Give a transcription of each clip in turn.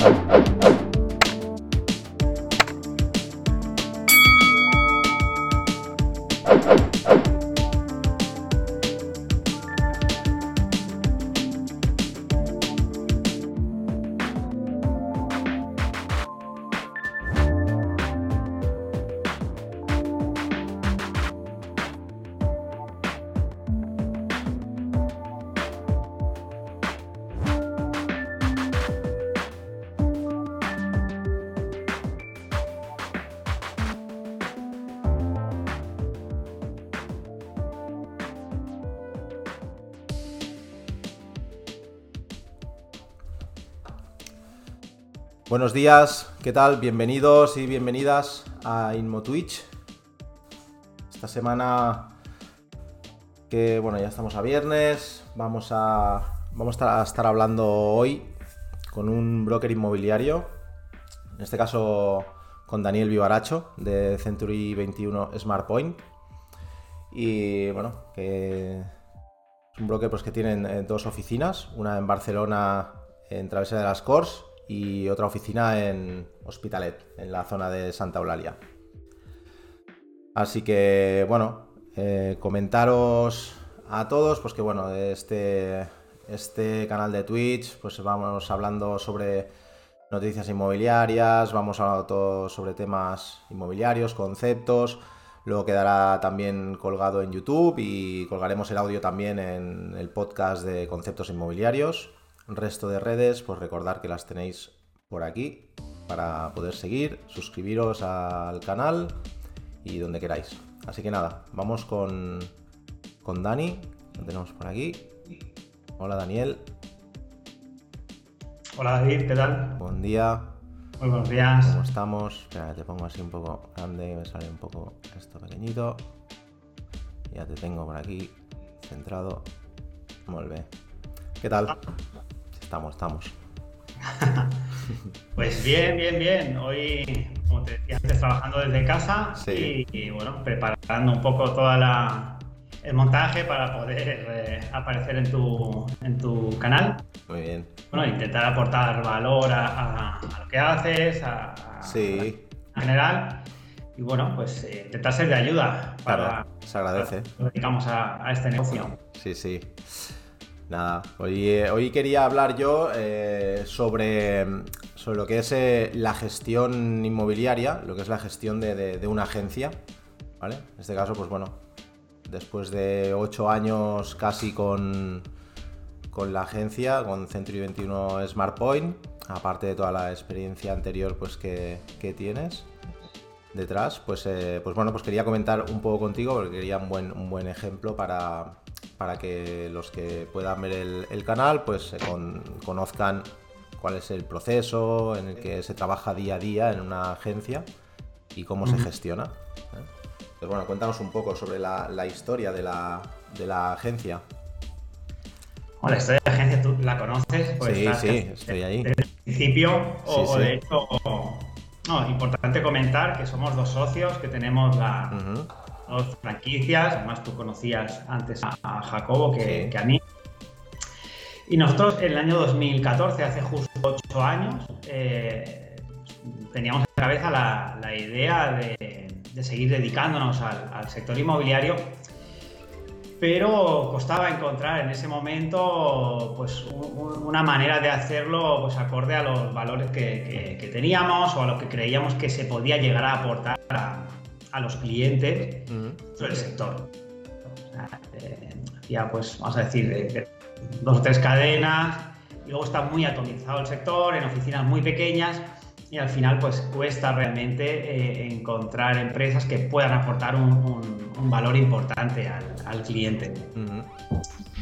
Bye. Buenos días, ¿qué tal? Bienvenidos y bienvenidas a InmoTwitch. Esta semana que, bueno, ya estamos a viernes, vamos a, vamos a estar hablando hoy con un broker inmobiliario, en este caso con Daniel Vivaracho de Century 21 Smart Point. Y bueno, es un broker pues, que tiene dos oficinas, una en Barcelona en Travesía de las Cors y otra oficina en Hospitalet, en la zona de Santa Eulalia. Así que, bueno, eh, comentaros a todos, pues que bueno, este, este canal de Twitch, pues vamos hablando sobre noticias inmobiliarias, vamos hablando todo sobre temas inmobiliarios, conceptos, luego quedará también colgado en YouTube y colgaremos el audio también en el podcast de conceptos inmobiliarios resto de redes, pues recordar que las tenéis por aquí para poder seguir, suscribiros al canal y donde queráis. Así que nada, vamos con, con Dani, lo tenemos por aquí. Hola Daniel. Hola David, ¿qué tal? Buen día. Muy buenos días. ¿Cómo estamos? Espera, te pongo así un poco grande, me sale un poco esto pequeñito. Ya te tengo por aquí, centrado. Muy ¿Qué tal? Estamos, estamos. pues bien, bien, bien. Hoy, como te decía antes, trabajando desde casa y, bueno, preparando un poco toda la el montaje para poder eh, aparecer en tu, en tu canal. Muy bien. Bueno, intentar aportar valor a, lo que haces, a, sí. en general. Y bueno, pues eh, intentar ser de ayuda para. se agradece. dedicamos a, a este negocio. Sí, sí. Nada, hoy, eh, hoy quería hablar yo eh, sobre, sobre lo que es eh, la gestión inmobiliaria, lo que es la gestión de, una agencia, ¿vale? En este caso, pues bueno, después de ocho años casi con, con la agencia, con Century 21 Smart Point, aparte de toda la experiencia anterior pues que, tienes detrás, pues, pues bueno, pues quería comentar un poco contigo porque quería un buen, un buen ejemplo para, para que los que puedan ver el, canal pues conozcan cuál es el proceso en el que se trabaja día a día en una agencia y cómo se gestiona. ¿eh? Pues bueno, cuéntanos un poco sobre la, historia de la, agencia. Bueno, la historia de la agencia, ¿tú la conoces? Pues sí, sí, estoy ahí. Desde el principio, o, de hecho, no, importante comentar que somos dos socios que tenemos la, dos franquicias, además tú conocías antes a, Jacobo que, a mí. Y nosotros en el año 2014, hace justo ocho años, eh, teníamos en la cabeza la, idea de, seguir dedicándonos al, sector inmobiliario, pero costaba encontrar en ese momento pues, una manera de hacerlo pues, acorde a los valores que, teníamos o a lo que creíamos que se podía llegar a aportar a, a los clientes del sector. ya pues, vamos a decir, dos o tres cadenas, y luego está muy atomizado el sector, en oficinas muy pequeñas, y al final pues cuesta realmente eh, encontrar empresas que puedan aportar un, valor importante al, cliente.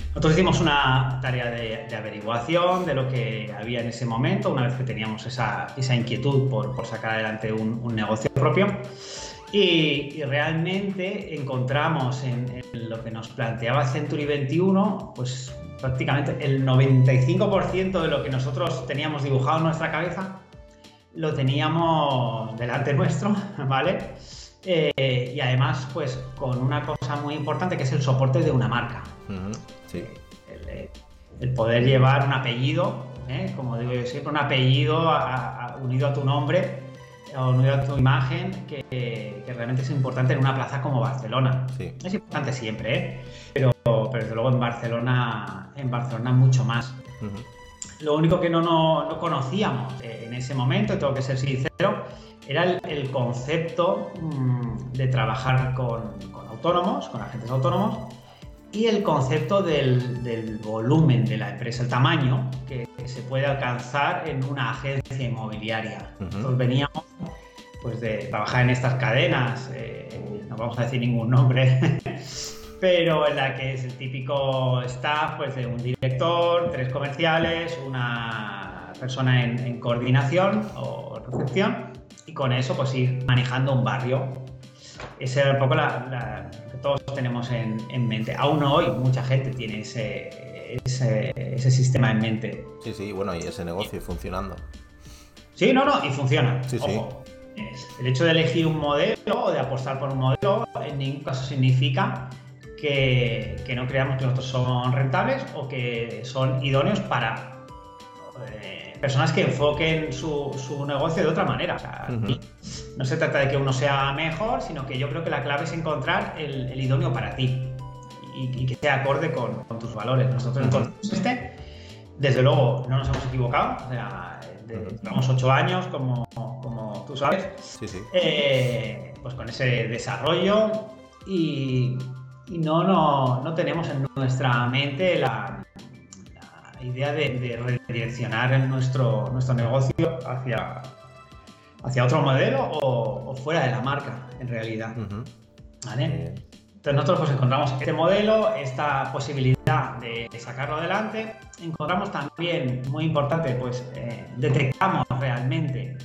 Nosotros hicimos una tarea de, averiguación de lo que había en ese momento, una vez que teníamos esa, inquietud por, por, sacar adelante un, un negocio propio. Y, realmente encontramos en, lo que nos planteaba Century 21, pues prácticamente el 95% de lo que nosotros teníamos dibujado en nuestra cabeza lo teníamos delante nuestro, ¿vale? Eh, y además, pues con una cosa muy importante que es el soporte de una marca. Sí. El, el, poder llevar un apellido, ¿eh? como digo yo siempre, un apellido unido a tu nombre o a tu imagen que, realmente es importante en una plaza como Barcelona. Es importante siempre, ¿eh? pero, pero desde luego en Barcelona, en Barcelona mucho más. Lo único que no, no, conocíamos eh, en ese momento, tengo que ser sincero, era el, concepto mm, de trabajar con, autónomos, con agentes autónomos, y el concepto del, volumen de la empresa, el tamaño que, se puede alcanzar en una agencia inmobiliaria. Nosotros veníamos pues, de trabajar en estas cadenas, eh, no vamos a decir ningún nombre, pero en la que es el típico staff pues, de un director, tres comerciales, una persona en, coordinación o recepción, y con eso pues ir manejando un barrio. Ese era un poco la, que todos tenemos en, mente. Aún hoy mucha gente tiene ese, ese, sistema en mente. Sí, sí, bueno, y ese negocio funcionando. Sí, no, no, y funciona. Sí, sí. El hecho de elegir un modelo o de apostar por un modelo en ningún caso significa que, no creamos que nosotros son rentables o que son idóneos para eh, personas que enfoquen su, negocio de otra manera. No se trata de que uno sea mejor, sino que yo creo que la clave es encontrar el, idóneo para ti y, que esté acorde con, tus valores. Nosotros encontramos este. Desde luego, no nos hemos equivocado. O sea, llevamos ocho años, como, como tú sabes, eh, pues con ese desarrollo y, y no, no, no, tenemos en nuestra mente la, idea de, redireccionar nuestro, nuestro negocio hacia, hacia otro modelo o, fuera de la marca, en realidad. Entonces nosotros pues encontramos este modelo, esta posibilidad de sacarlo adelante. Encontramos también, muy importante, pues eh, detectamos realmente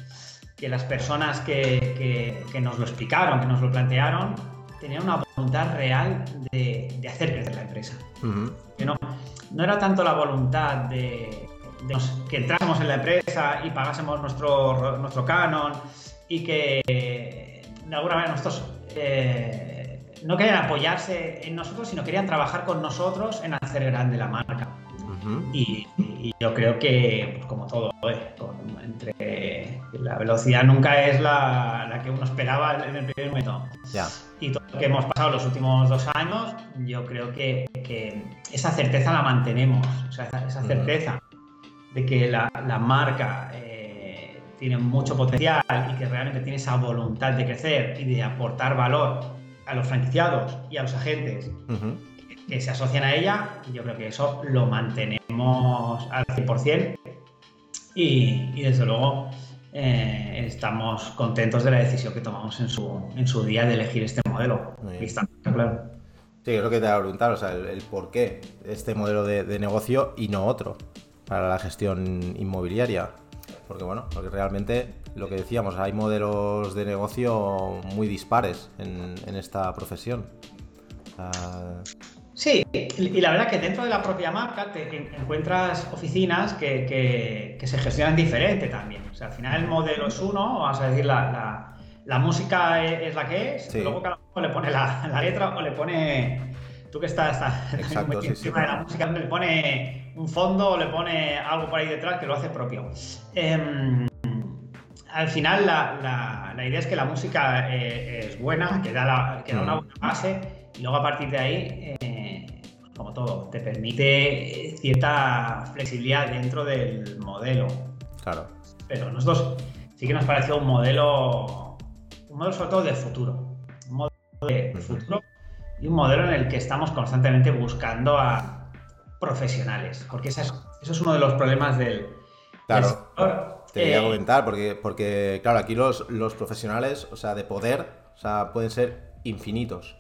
que las personas que, que nos lo explicaron, que nos lo plantearon, tenía una voluntad real de, hacer crecer la empresa. que no, no era tanto la voluntad de, que entrásemos en la empresa y pagásemos nuestro, nuestro canon y que de alguna manera nosotros eh, no querían apoyarse en nosotros, sino querían trabajar con nosotros en hacer grande la marca. Y, yo creo que, pues, como todo, ¿eh? entre la velocidad nunca es la, que uno esperaba en el primer momento. Y todo lo que hemos pasado los últimos dos años, yo creo que, esa certeza la mantenemos, o sea, esa, certeza de que la, marca eh, tiene mucho potencial y que realmente tiene esa voluntad de crecer y de aportar valor a los franquiciados y a los agentes que, se asocian a ella, yo creo que eso lo mantenemos al 100% y, desde luego eh, estamos contentos de la decisión que tomamos en su, en su día de elegir este modelo. Está claro. Sí, creo que te va a preguntar, o sea, el, por qué este modelo de, negocio y no otro para la gestión inmobiliaria. Porque bueno, porque realmente lo que decíamos, hay modelos de negocio muy dispares en, en esta profesión. Sí, y la verdad que dentro de la propia marca te encuentras oficinas que, se gestionan diferente también. O sea, al final el modelo es uno, vamos a decir, la, música es, la que es, luego cada uno le pone la, letra o le pone. Tú que estás, encima de la música, le pone un fondo o le pone algo por ahí detrás que lo hace propio. Em, al final la, idea es que la música eh, es buena, que da, que da una buena base y luego a partir de ahí, eh, como todo, te permite cierta flexibilidad dentro del modelo. Claro. Pero nosotros sí que nos pareció un modelo, un modelo sobre todo de futuro. Un modelo de futuro y un modelo en el que estamos constantemente buscando a profesionales. Porque eso es uno de los problemas del, claro. Te voy a eh, comentar, porque, porque claro, aquí los, los profesionales, o sea, de poder, o sea, pueden ser infinitos.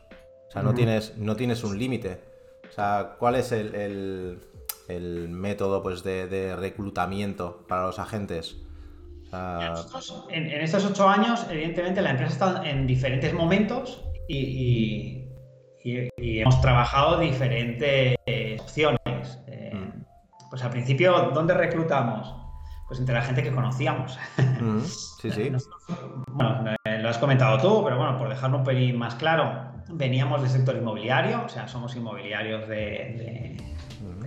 O sea, no, tienes, no tienes un límite. O sea, ¿cuál es el, método pues, de, reclutamiento para los agentes? en, estos ocho años, evidentemente, la empresa está en diferentes momentos y, hemos trabajado diferentes opciones. Eh, mm. Pues al principio, ¿dónde reclutamos? Pues entre la gente que conocíamos. Mm, sí, sí. bueno, eh, lo has comentado tú, pero bueno, por dejarlo un pelín más claro, veníamos del sector inmobiliario, o sea, somos inmobiliarios de,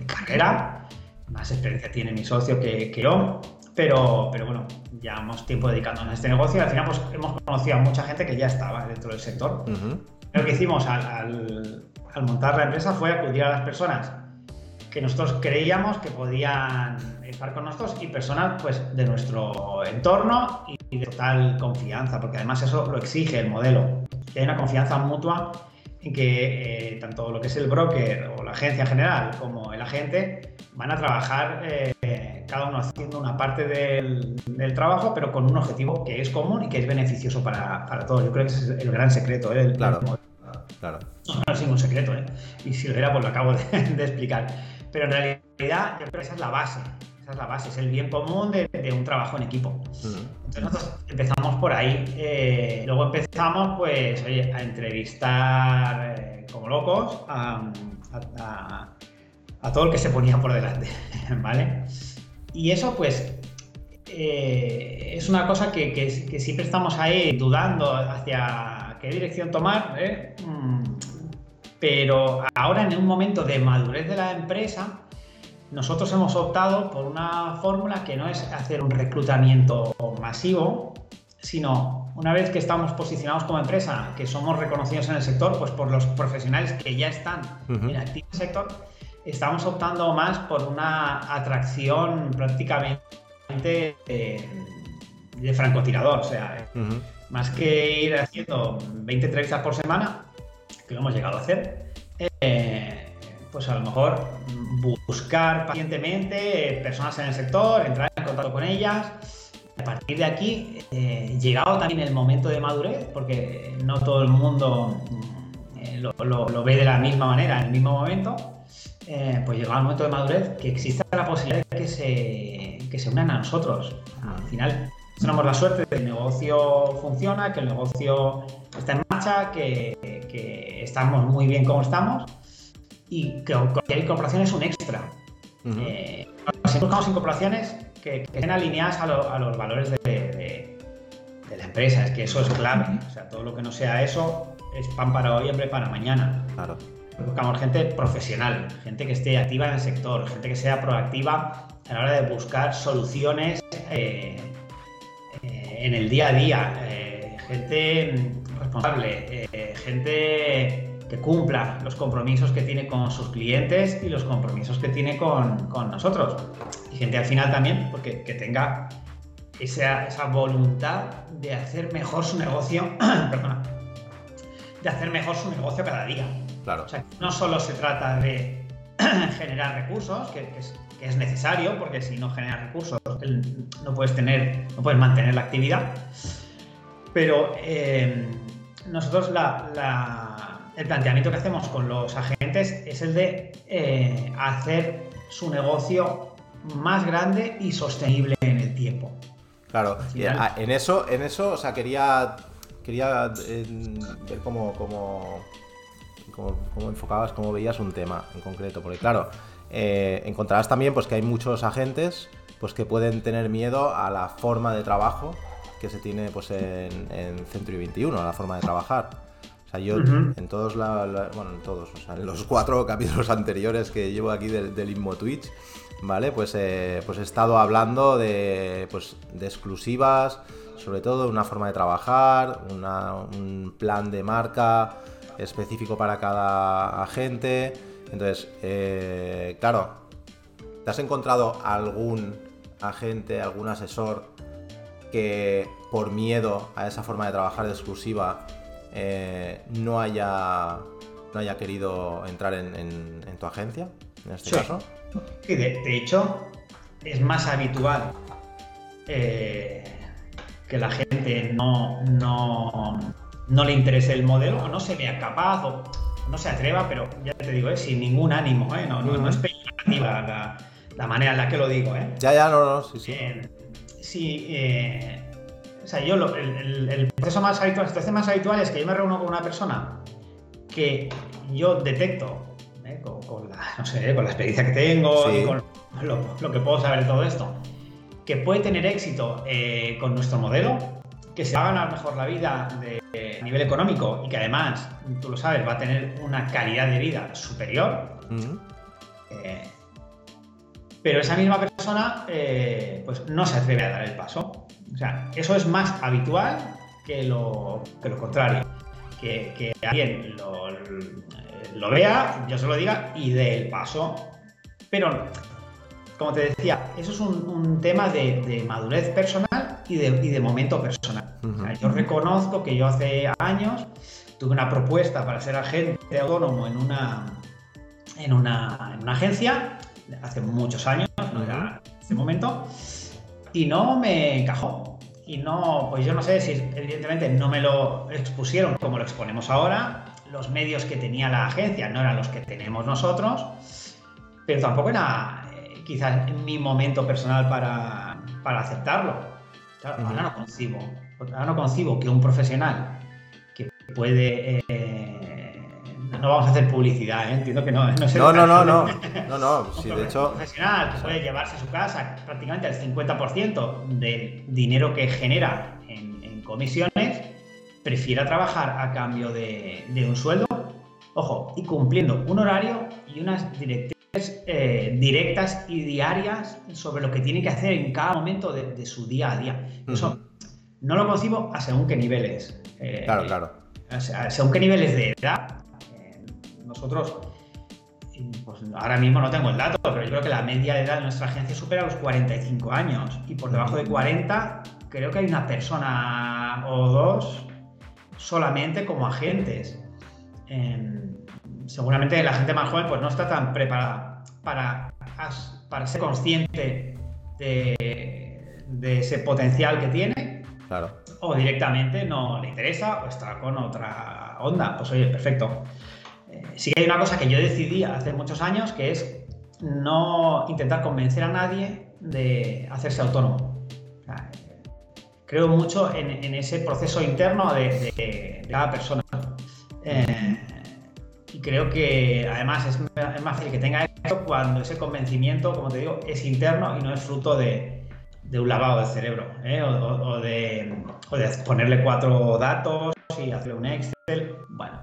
carrera más experiencia tiene mi socio que, yo, pero, pero bueno, llevamos tiempo dedicándonos a este negocio y al final pues, hemos conocido a mucha gente que ya estaba dentro del sector. Lo que hicimos al, al, montar la empresa fue acudir a las personas que nosotros creíamos que podían estar con nosotros y personas pues, de nuestro entorno y de total confianza, porque además eso lo exige el modelo, que hay una confianza mutua en que eh, tanto lo que es el broker o la agencia general como el agente van a trabajar eh, cada uno haciendo una parte del, trabajo, pero con un objetivo que es común y que es beneficioso para, para todos. Yo creo que ese es el gran secreto. ¿eh? claro, claro. No, es ningún secreto, ¿eh? y si lo era, pues lo acabo de, explicar. Pero en realidad, yo creo que esa es la base. Esa es la base, es el bien común de, un trabajo en equipo. Entonces nosotros empezamos por ahí. Eh, luego empezamos, pues, oye, a entrevistar como locos a, a todo el que se ponía por delante, ¿vale? Y eso pues eh, es una cosa que, siempre estamos ahí dudando hacia qué dirección tomar, ¿eh? mm, pero ahora en un momento de madurez de la empresa, nosotros hemos optado por una fórmula que no es hacer un reclutamiento masivo, sino una vez que estamos posicionados como empresa, que somos reconocidos en el sector, pues por los profesionales que ya están en activo en el sector, estamos optando más por una atracción prácticamente eh, de francotirador, o sea, más que ir haciendo 20 entrevistas por semana, que lo hemos llegado a hacer, eh, pues a lo mejor buscar pacientemente personas en el sector, entrar en contacto con ellas. A partir de aquí, eh, llegado también el momento de madurez, porque no todo el mundo lo ve de la misma manera en el mismo momento, eh, pues llega el momento de madurez que exista la posibilidad de que se, que se unan a nosotros. Al final tenemos la suerte de que el negocio funciona, que el negocio está en marcha, que, que estamos muy bien como estamos y que cualquier incorporación es un extra. Eh, si buscamos incorporaciones que, estén alineadas a, los valores de, de, la empresa, es que eso es clave. O sea, todo lo que no sea eso es pan para hoy, hambre para mañana. Claro. Buscamos gente profesional, gente que esté activa en el sector, gente que sea proactiva a la hora de buscar soluciones eh, eh, en el día a día, eh, gente responsable, gente que cumpla los compromisos que tiene con sus clientes y los compromisos que tiene con, nosotros. Y gente al final también, porque que tenga esa, esa voluntad de hacer mejor su negocio, perdona, de hacer mejor su negocio cada día. Claro. sea, no solo se trata de generar recursos, que, es, necesario, porque si no generas recursos no puedes tener, no puedes mantener la actividad. Pero eh, nosotros el planteamiento que hacemos con los agentes es el de eh, hacer su negocio más grande y sostenible en el tiempo. Claro, en eso, en eso, o sea, quería quería eh, ver cómo, cómo, enfocabas, cómo veías un tema en concreto. Porque claro, eh, encontrarás también pues, que hay muchos agentes pues, que pueden tener miedo a la forma de trabajo que se tiene pues, en, en Century 21, a la forma de trabajar. O sea, yo en todos bueno, en todos, o sea, en los cuatro capítulos anteriores que llevo aquí del, del Twitch, ¿vale? Pues, eh, pues he estado hablando de, pues, de exclusivas, sobre todo una forma de trabajar, un plan de marca específico para cada agente. Entonces, eh, claro, ¿te has encontrado algún agente, algún asesor que por miedo a esa forma de trabajar de exclusiva eh, no, haya, no haya querido entrar en, tu agencia, en este caso? Sí, de, hecho, es más habitual eh, que la gente no, no, no le interese el modelo o no se vea capaz o no se atreva, pero ya te digo, ¿eh? sin ningún ánimo, ¿eh? no, no, es peyorativa la, la, manera en la que lo digo. ¿eh? Ya, ya, no, no, sí, sí. Eh, sí, eh, o sea, yo el, el, proceso más habitual, la situación más habitual es que yo me reúno con una persona que yo detecto ¿eh? con, la, no sé, con la experiencia que tengo y con lo, lo, que puedo saber de todo esto, que puede tener éxito con nuestro modelo, que se va a ganar mejor la vida de, a nivel económico y que además, tú lo sabes, va a tener una calidad de vida superior. Eh, pero esa misma persona eh, pues no se atreve a dar el paso. O sea, eso es más habitual que lo, que lo contrario. Que, alguien lo, vea, yo se lo diga y dé el paso. Pero, como te decía, eso es un, tema de, madurez personal y de, de momento personal. yo reconozco que yo hace años tuve una propuesta para ser agente autónomo en una, en una, en una agencia hace muchos años, no era ese momento, y no me encajó. Y no, pues yo no sé si evidentemente no me lo expusieron como lo exponemos ahora, los medios que tenía la agencia no eran los que tenemos nosotros, pero tampoco era eh, quizás mi momento personal para, para aceptarlo. Ahora no concibo, ahora no concibo que un profesional que puede eh, no vamos a hacer publicidad, ¿eh? entiendo que no. No, no, no, no, no, no, no, sí, de hecho. profesional que puede llevarse a su casa prácticamente el 50% del dinero que genera en, comisiones, prefiera trabajar a cambio de, un sueldo, ojo, y cumpliendo un horario y unas directrices eh, directas y diarias sobre lo que tiene que hacer en cada momento de, su día a día. Eso no lo concibo a según qué niveles. Eh, claro, claro. Según qué niveles de edad nosotros, pues ahora mismo no tengo el dato, pero yo creo que la media de edad de nuestra agencia supera los 45 años y por debajo de 40 creo que hay una persona o dos solamente como agentes. Seguramente la gente más joven pues no está tan preparada para, para ser consciente de, de ese potencial que tiene. Claro. O directamente no le interesa o está con otra onda. Pues oye, perfecto sí que hay una cosa que yo decidí hace muchos años, que es no intentar convencer a nadie de hacerse autónomo. creo mucho en, ese proceso interno de, cada persona. Eh, creo que además es, más fácil que tenga eso cuando ese convencimiento, como te digo, es interno y no es fruto de, un lavado de cerebro ¿eh? o, de, o de ponerle cuatro datos y hacer un Excel. Bueno,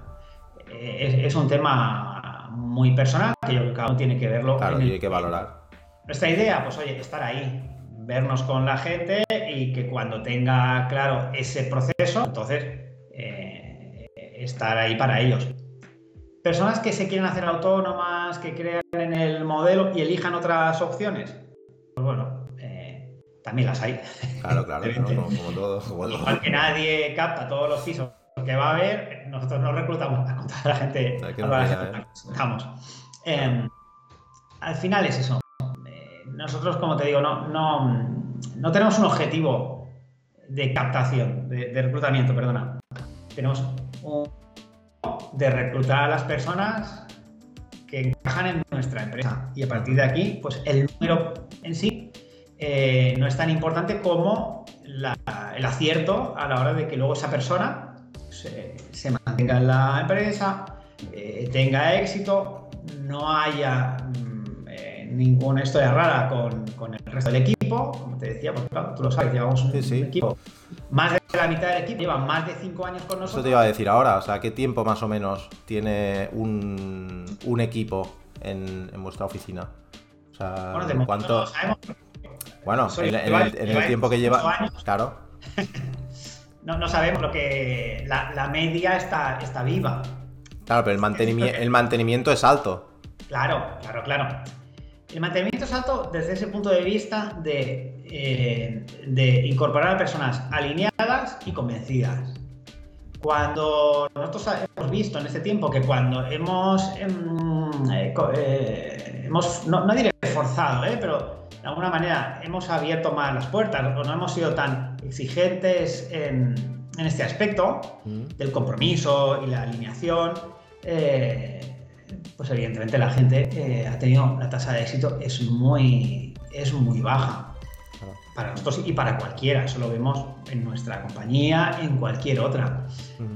es, un tema muy personal que yo creo que cada uno tiene que verlo. Claro, hay que valorar. Nuestra idea, pues oye, estar ahí, vernos con la gente y que cuando tenga claro ese proceso, entonces eh, estar ahí para ellos. Personas que se quieren hacer autónomas, que crean en el modelo y elijan otras opciones, pues bueno, eh, también las hay. Claro, claro, como, todo. Igual que nadie capta todos los pisos que va a haber, nosotros no reclutamos a contar a la gente. Em, al final es eso. Eh, nosotros, como te digo, no, no, tenemos un objetivo de captación, de, reclutamiento, perdona. Tenemos un de reclutar a las personas que encajan en nuestra empresa. Y a partir de aquí, pues el número en sí eh, no es tan importante como el acierto a la hora de que luego esa persona se, mantenga en la empresa, eh, tenga éxito, no haya eh, ninguna historia rara con, el resto del equipo. Como te decía, pues claro, tú lo sabes, llevamos un, equipo. Más de la mitad del equipo lleva más de 5 años con nosotros. Eso te iba a decir ahora, o sea, ¿qué tiempo más o menos tiene un, equipo en, vuestra oficina? O sea, bueno, ¿cuánto? Bueno, en, el, tiempo que lleva. Claro. no, sabemos lo que. La, media está, está viva. Claro, pero el mantenimiento, el mantenimiento es alto. Claro, claro, claro. El mantenimiento es alto desde ese punto de vista de, eh, de incorporar a personas alineadas y convencidas. Cuando nosotros hemos visto en este tiempo que cuando hemos, em, eh, eh, hemos no, no, diré forzado, pero de alguna manera hemos abierto más las puertas o no hemos sido tan exigentes en, este aspecto mm. del compromiso y la alineación, eh, pues evidentemente la gente eh, ha tenido la tasa de éxito es muy, es muy baja. Para nosotros y para cualquiera, eso lo vemos en nuestra compañía, en cualquier otra.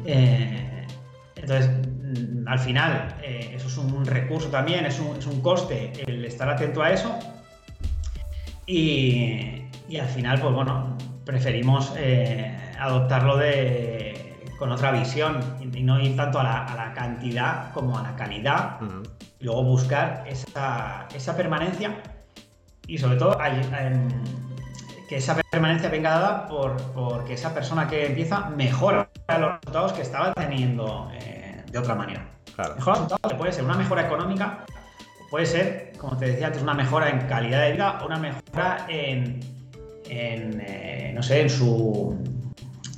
Eh, entonces, mm, al final, eso es un recurso también, es un, es un coste el estar atento a eso, y, al final, pues bueno, preferimos eh, adoptarlo de, con otra visión y no ir tanto a la, cantidad como a la calidad. Y luego buscar esa, permanencia y sobre todo que esa permanencia venga dada por porque esa persona que empieza mejora los resultados que estaba teniendo eh, de otra manera. Claro. Mejor resultados puede ser una mejora económica, puede ser, como te decía antes, una mejora en calidad de vida o una mejora en, eh, no sé, en su,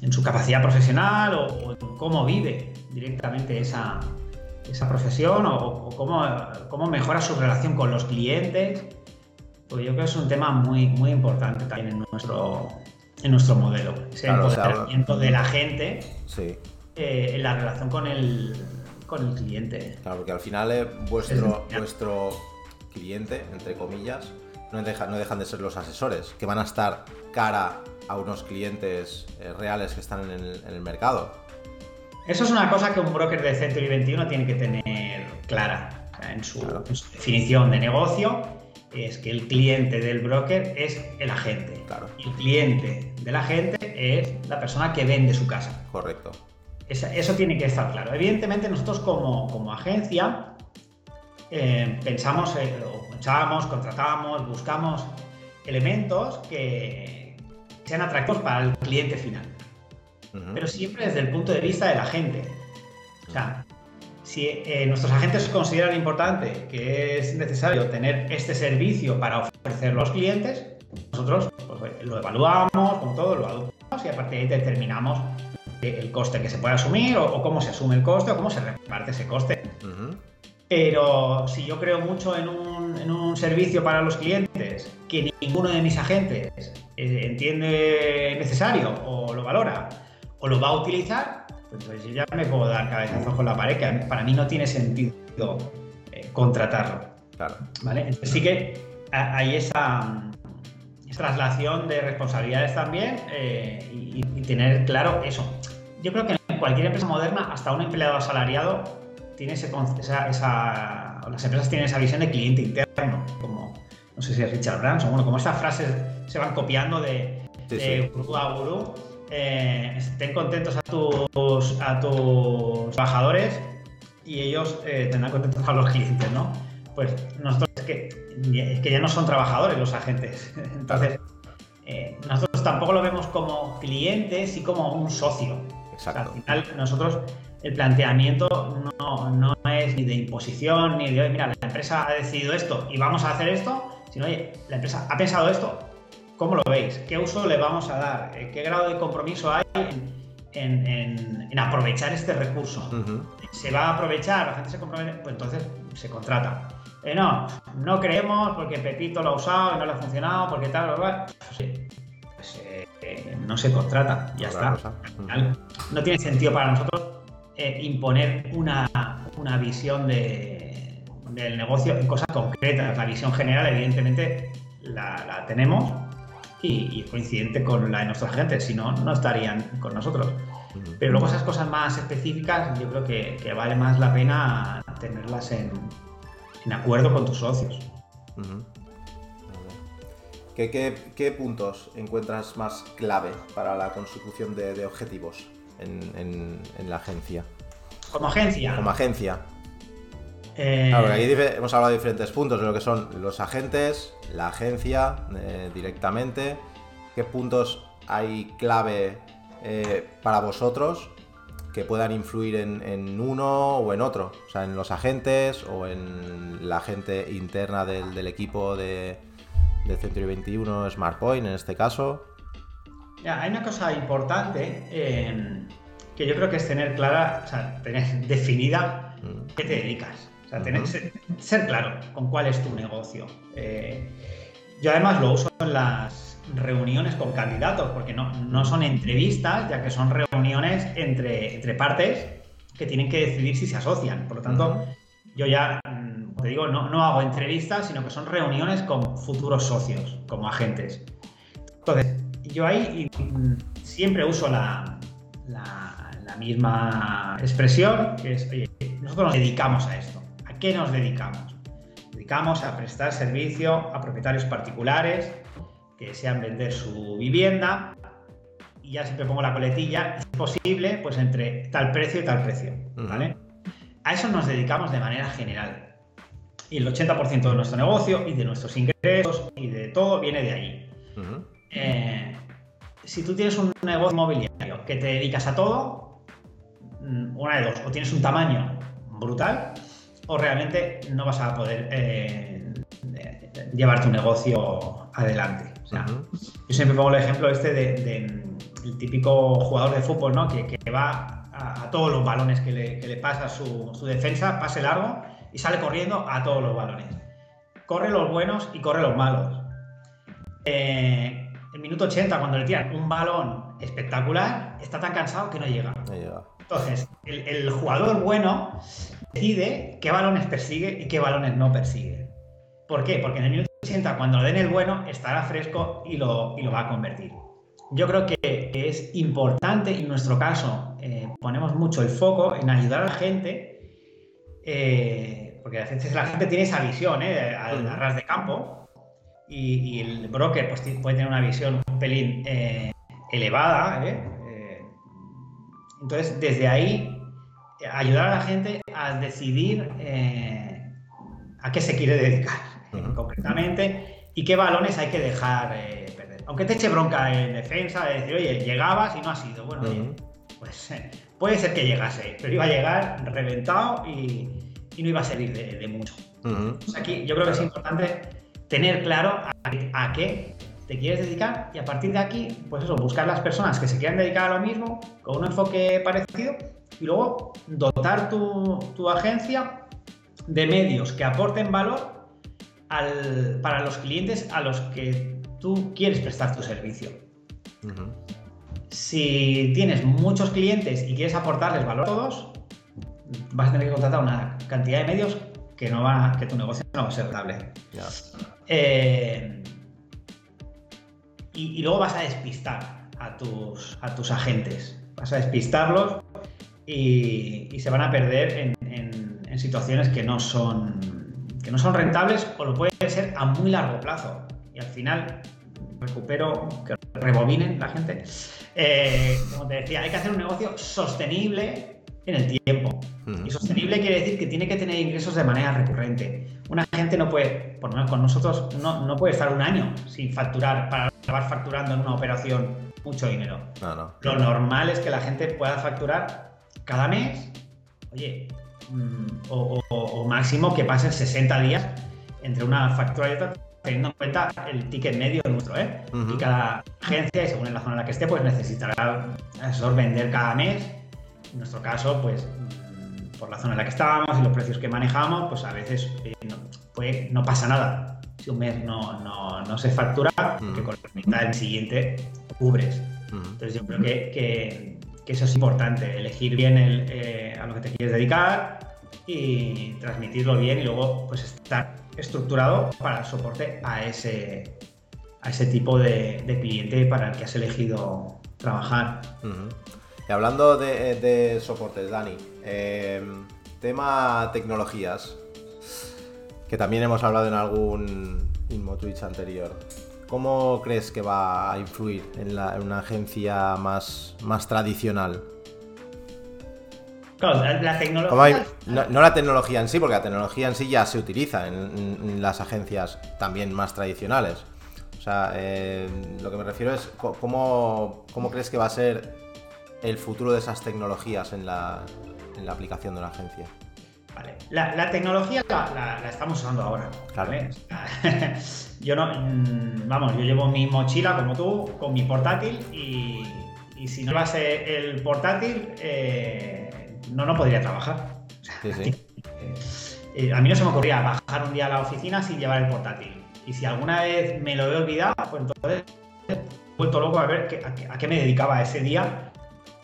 en su capacidad profesional o, en cómo vive directamente esa, esa profesión o, cómo, cómo, mejora su relación con los clientes. Pues yo creo que es un tema muy, muy importante también en nuestro, en nuestro modelo. Ese empoderamiento de la gente sí. Eh, en la relación con el, con el cliente. Claro, porque al final eh, vuestro, vuestro cliente, entre comillas, no, no dejan de ser los asesores, que van a estar cara a unos clientes eh, reales que están en el, mercado. Eso es una cosa que un broker de Century 21 tiene que tener clara en, su, definición de negocio. Es que el cliente del broker es el agente. Claro. Y el cliente del agente es la persona que vende su casa. Correcto. eso tiene que estar claro. Evidentemente, nosotros como, como agencia eh, pensamos, eh, echamos, contratamos, buscamos elementos que sean atractivos para el cliente final. Pero siempre desde el punto de vista de la gente. O sea, si eh, nuestros agentes consideran importante que es necesario tener este servicio para ofrecerlo a los clientes, nosotros pues, lo evaluamos, con todo, lo adoptamos y a partir de ahí determinamos el coste que se puede asumir o, cómo se asume el coste o cómo se reparte ese coste. Pero si yo creo mucho en un, servicio para los clientes que ninguno de mis agentes eh, entiende necesario o lo valora o lo va a utilizar, pues yo ya me puedo dar cabezazos con la pared, que para mí no tiene sentido eh, contratarlo. Claro. ¿Vale? Entonces sí que hay esa, traslación de responsabilidades también eh, y, tener claro eso. Yo creo que en cualquier empresa moderna, hasta un empleado asalariado tiene ese, esa, las empresas tienen esa visión de cliente interno, como no sé si es Richard Branson, bueno, como estas frases se van copiando de, gurú a gurú. Eh, estén contentos a tus, a tus trabajadores y ellos eh, tendrán contentos a los clientes, ¿no? Pues nosotros es que, es que ya no son trabajadores los agentes. Entonces, eh, nosotros tampoco lo vemos como clientes y como un socio. Exacto. al final, nosotros el planteamiento no, es ni de imposición, ni de, mira, la empresa ha decidido esto y vamos a hacer esto, sino, oye, la empresa ha pensado esto, ¿cómo lo veis? ¿Qué uso le vamos a dar? Eh, ¿Qué grado de compromiso hay en, aprovechar este recurso? ¿Se va a aprovechar? ¿La gente se compromete? Pues entonces se contrata. Eh, no, no creemos porque Pepito lo ha usado y no le ha funcionado, porque tal, pues, eh, no se contrata, ya está. No tiene sentido para nosotros eh, imponer una, visión del negocio en cosas concretas. La visión general, evidentemente, la, tenemos y, es coincidente con la de nuestros agentes, si no, no estarían con nosotros. Pero luego esas cosas más específicas, yo creo que, vale más la pena tenerlas en, acuerdo con tus socios. ¿Qué, puntos encuentras más clave para la consecución de objetivos? En, la agencia. Como agencia. Como agencia. Eh... aquí hemos hablado de diferentes puntos, de lo que son los agentes, la agencia eh, directamente. ¿Qué puntos hay clave eh, para vosotros que puedan influir en, uno o en otro? O sea, en los agentes o en la gente interna del, equipo de, de Century 21, SmartPoint en este caso hay una cosa importante em, que yo creo que es tener clara, o sea, tener definida mm. qué te dedicas. O sea, tener, ser, claro con cuál es tu negocio. Eh, yo además lo uso en las reuniones con candidatos, porque no, no son entrevistas, ya que son reuniones entre, entre partes que tienen que decidir si se asocian. Por lo tanto, yo ya, mm, te digo, no, no hago entrevistas, sino que son reuniones con futuros socios, como agentes. Entonces, yo ahí siempre uso la, misma expresión, que es, oye, nosotros nos dedicamos a esto. ¿A qué nos dedicamos? Nos dedicamos a prestar servicio a propietarios particulares que desean vender su vivienda y ya siempre pongo la coletilla, es posible, pues entre tal precio y tal precio, ¿vale? A eso nos dedicamos de manera general. y el 80% de nuestro negocio y de nuestros ingresos y de todo viene de allí. Eh, si tú tienes un negocio inmobiliario que te dedicas a todo, mm, una de dos, o tienes un tamaño brutal o realmente no vas a poder eh, llevar tu negocio adelante. Yo siempre pongo el ejemplo este de, el típico jugador de fútbol, ¿no? Que, va a, todos los balones que le, pasa su, defensa, pase largo y sale corriendo a todos los balones. Corre los buenos y corre los malos. Eh, minuto 80, cuando le tiran un balón espectacular, está tan cansado que no llega. Entonces, el, jugador bueno decide qué balones persigue y qué balones no persigue. ¿Por qué? Porque en el minuto 80, cuando le den el bueno, estará fresco y lo, y lo va a convertir. Yo creo que, es importante, en nuestro caso, eh, ponemos mucho el foco en ayudar a la gente, eh, porque a veces la gente tiene esa visión, ¿eh? al ras de campo, y, el broker pues, puede tener una visión un pelín eh, elevada. ¿eh? Eh, entonces, desde ahí, ayudar a la gente a decidir a qué se quiere dedicar concretamente y qué balones hay que dejar perder. Aunque te eche bronca en defensa, de decir, oye, llegabas y no ha sido. Bueno, pues puede ser que llegase, pero iba a llegar reventado y, no iba a servir de, mucho. aquí yo creo que es importante tener claro a, qué te quieres dedicar y a partir de aquí, pues eso, buscar las personas que se quieran dedicar a lo mismo, con un enfoque parecido y luego dotar tu, agencia de medios que aporten valor para los clientes a los que tú quieres prestar tu servicio. Si tienes muchos clientes y quieres aportarles valor a todos, vas a tener que contratar una cantidad de medios que, no va, que tu negocio no va a ser rentable. Eh, y, luego vas a despistar a tus, a tus agentes. Vas a despistarlos y, se van a perder en, situaciones que no, son, que no son rentables o lo pueden ser a muy largo plazo. Y al final recupero, que rebobinen la gente. Eh, como te decía, hay que hacer un negocio sostenible en el tiempo. Y sostenible quiere decir que tiene que tener ingresos de manera recurrente. Una gente no puede, por lo menos con nosotros, no, no puede estar un año sin facturar para acabar facturando en una operación mucho dinero. Lo normal es que la gente pueda facturar cada mes, oye, mm, o, máximo que pasen 60 días entre una factura y otra teniendo en cuenta el ticket medio nuestro, ¿eh? Y cada agencia, y según en la zona en la que esté, pues necesitará eso, vender cada mes en nuestro caso, pues por la zona en la que estábamos y los precios que manejamos, pues a veces eh, no, pasa nada. Si un mes no, se factura, que con la mitad del siguiente cubres. Entonces yo creo que, eso es importante, elegir bien eh, a lo que te quieres dedicar y transmitirlo bien y luego pues estar estructurado para el soporte a ese, a ese tipo de, cliente para el que has elegido trabajar hablando de, soportes, Dani, em, tema tecnologías, que también hemos hablado en algún Inmo Twitch anterior. ¿Cómo crees que va a influir en, una agencia más, más tradicional? Claro, la, tecnología. no, la tecnología en sí, porque la tecnología en sí ya se utiliza en, las agencias también más tradicionales. O sea, eh, lo que me refiero es cómo, cómo crees que va a ser el futuro de esas tecnologías en la, aplicación de la agencia? Vale. La, tecnología la, estamos usando ahora. yo no, mm, vamos, yo llevo mi mochila como tú, con mi portátil y, si no llevase el portátil, eh, no, no podría trabajar. Eh, a mí no se me ocurría bajar un día a la oficina sin llevar el portátil. Y si alguna vez me lo he olvidado, pues entonces he vuelto loco a ver a, qué me dedicaba ese día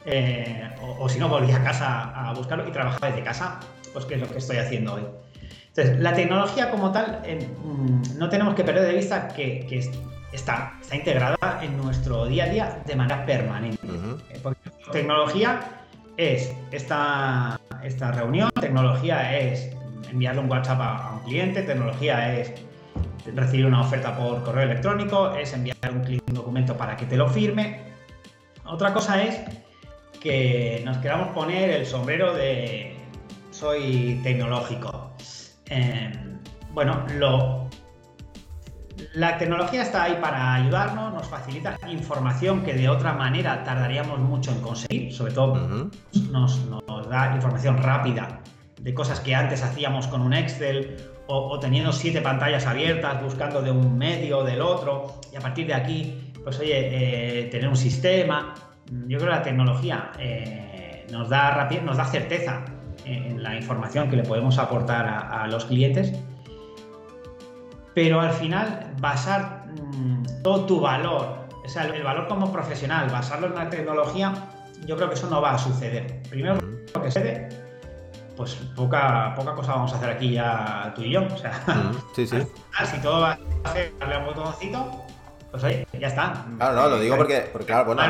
eh, o, si no, volvía a casa a buscarlo y trabajaba desde casa, pues que es lo que estoy haciendo hoy. Entonces, la tecnología como tal, mm, no tenemos que perder de vista que, está, está, integrada en nuestro día a día de manera permanente. Eh, porque tecnología es esta, esta reunión, tecnología es enviarle un WhatsApp a, un cliente, tecnología es recibir una oferta por correo electrónico, es enviar un, un documento para que te lo firme. Otra cosa es que nos queramos poner el sombrero de soy tecnológico. Em, bueno, lo, la tecnología está ahí para ayudarnos, nos facilita información que de otra manera tardaríamos mucho en conseguir, sobre todo nos, da información rápida de cosas que antes hacíamos con un Excel o, teniendo siete pantallas abiertas, buscando de un medio o del otro, y a partir de aquí, pues oye, eh, tener un sistema. Yo creo que la tecnología eh, nos, da nos da certeza en la información que le podemos aportar a los clientes pero al final basar mm, todo tu valor, o sea, el valor como profesional, basarlo en la tecnología, yo creo que eso no va a suceder. Primero, lo que sucede, pues poca, poca cosa vamos a hacer aquí ya tú y yo. O sea, sí, sí. si todo va a ser darle a un botoncito, pues oye, ya está. Claro, no, lo digo porque, claro, bueno,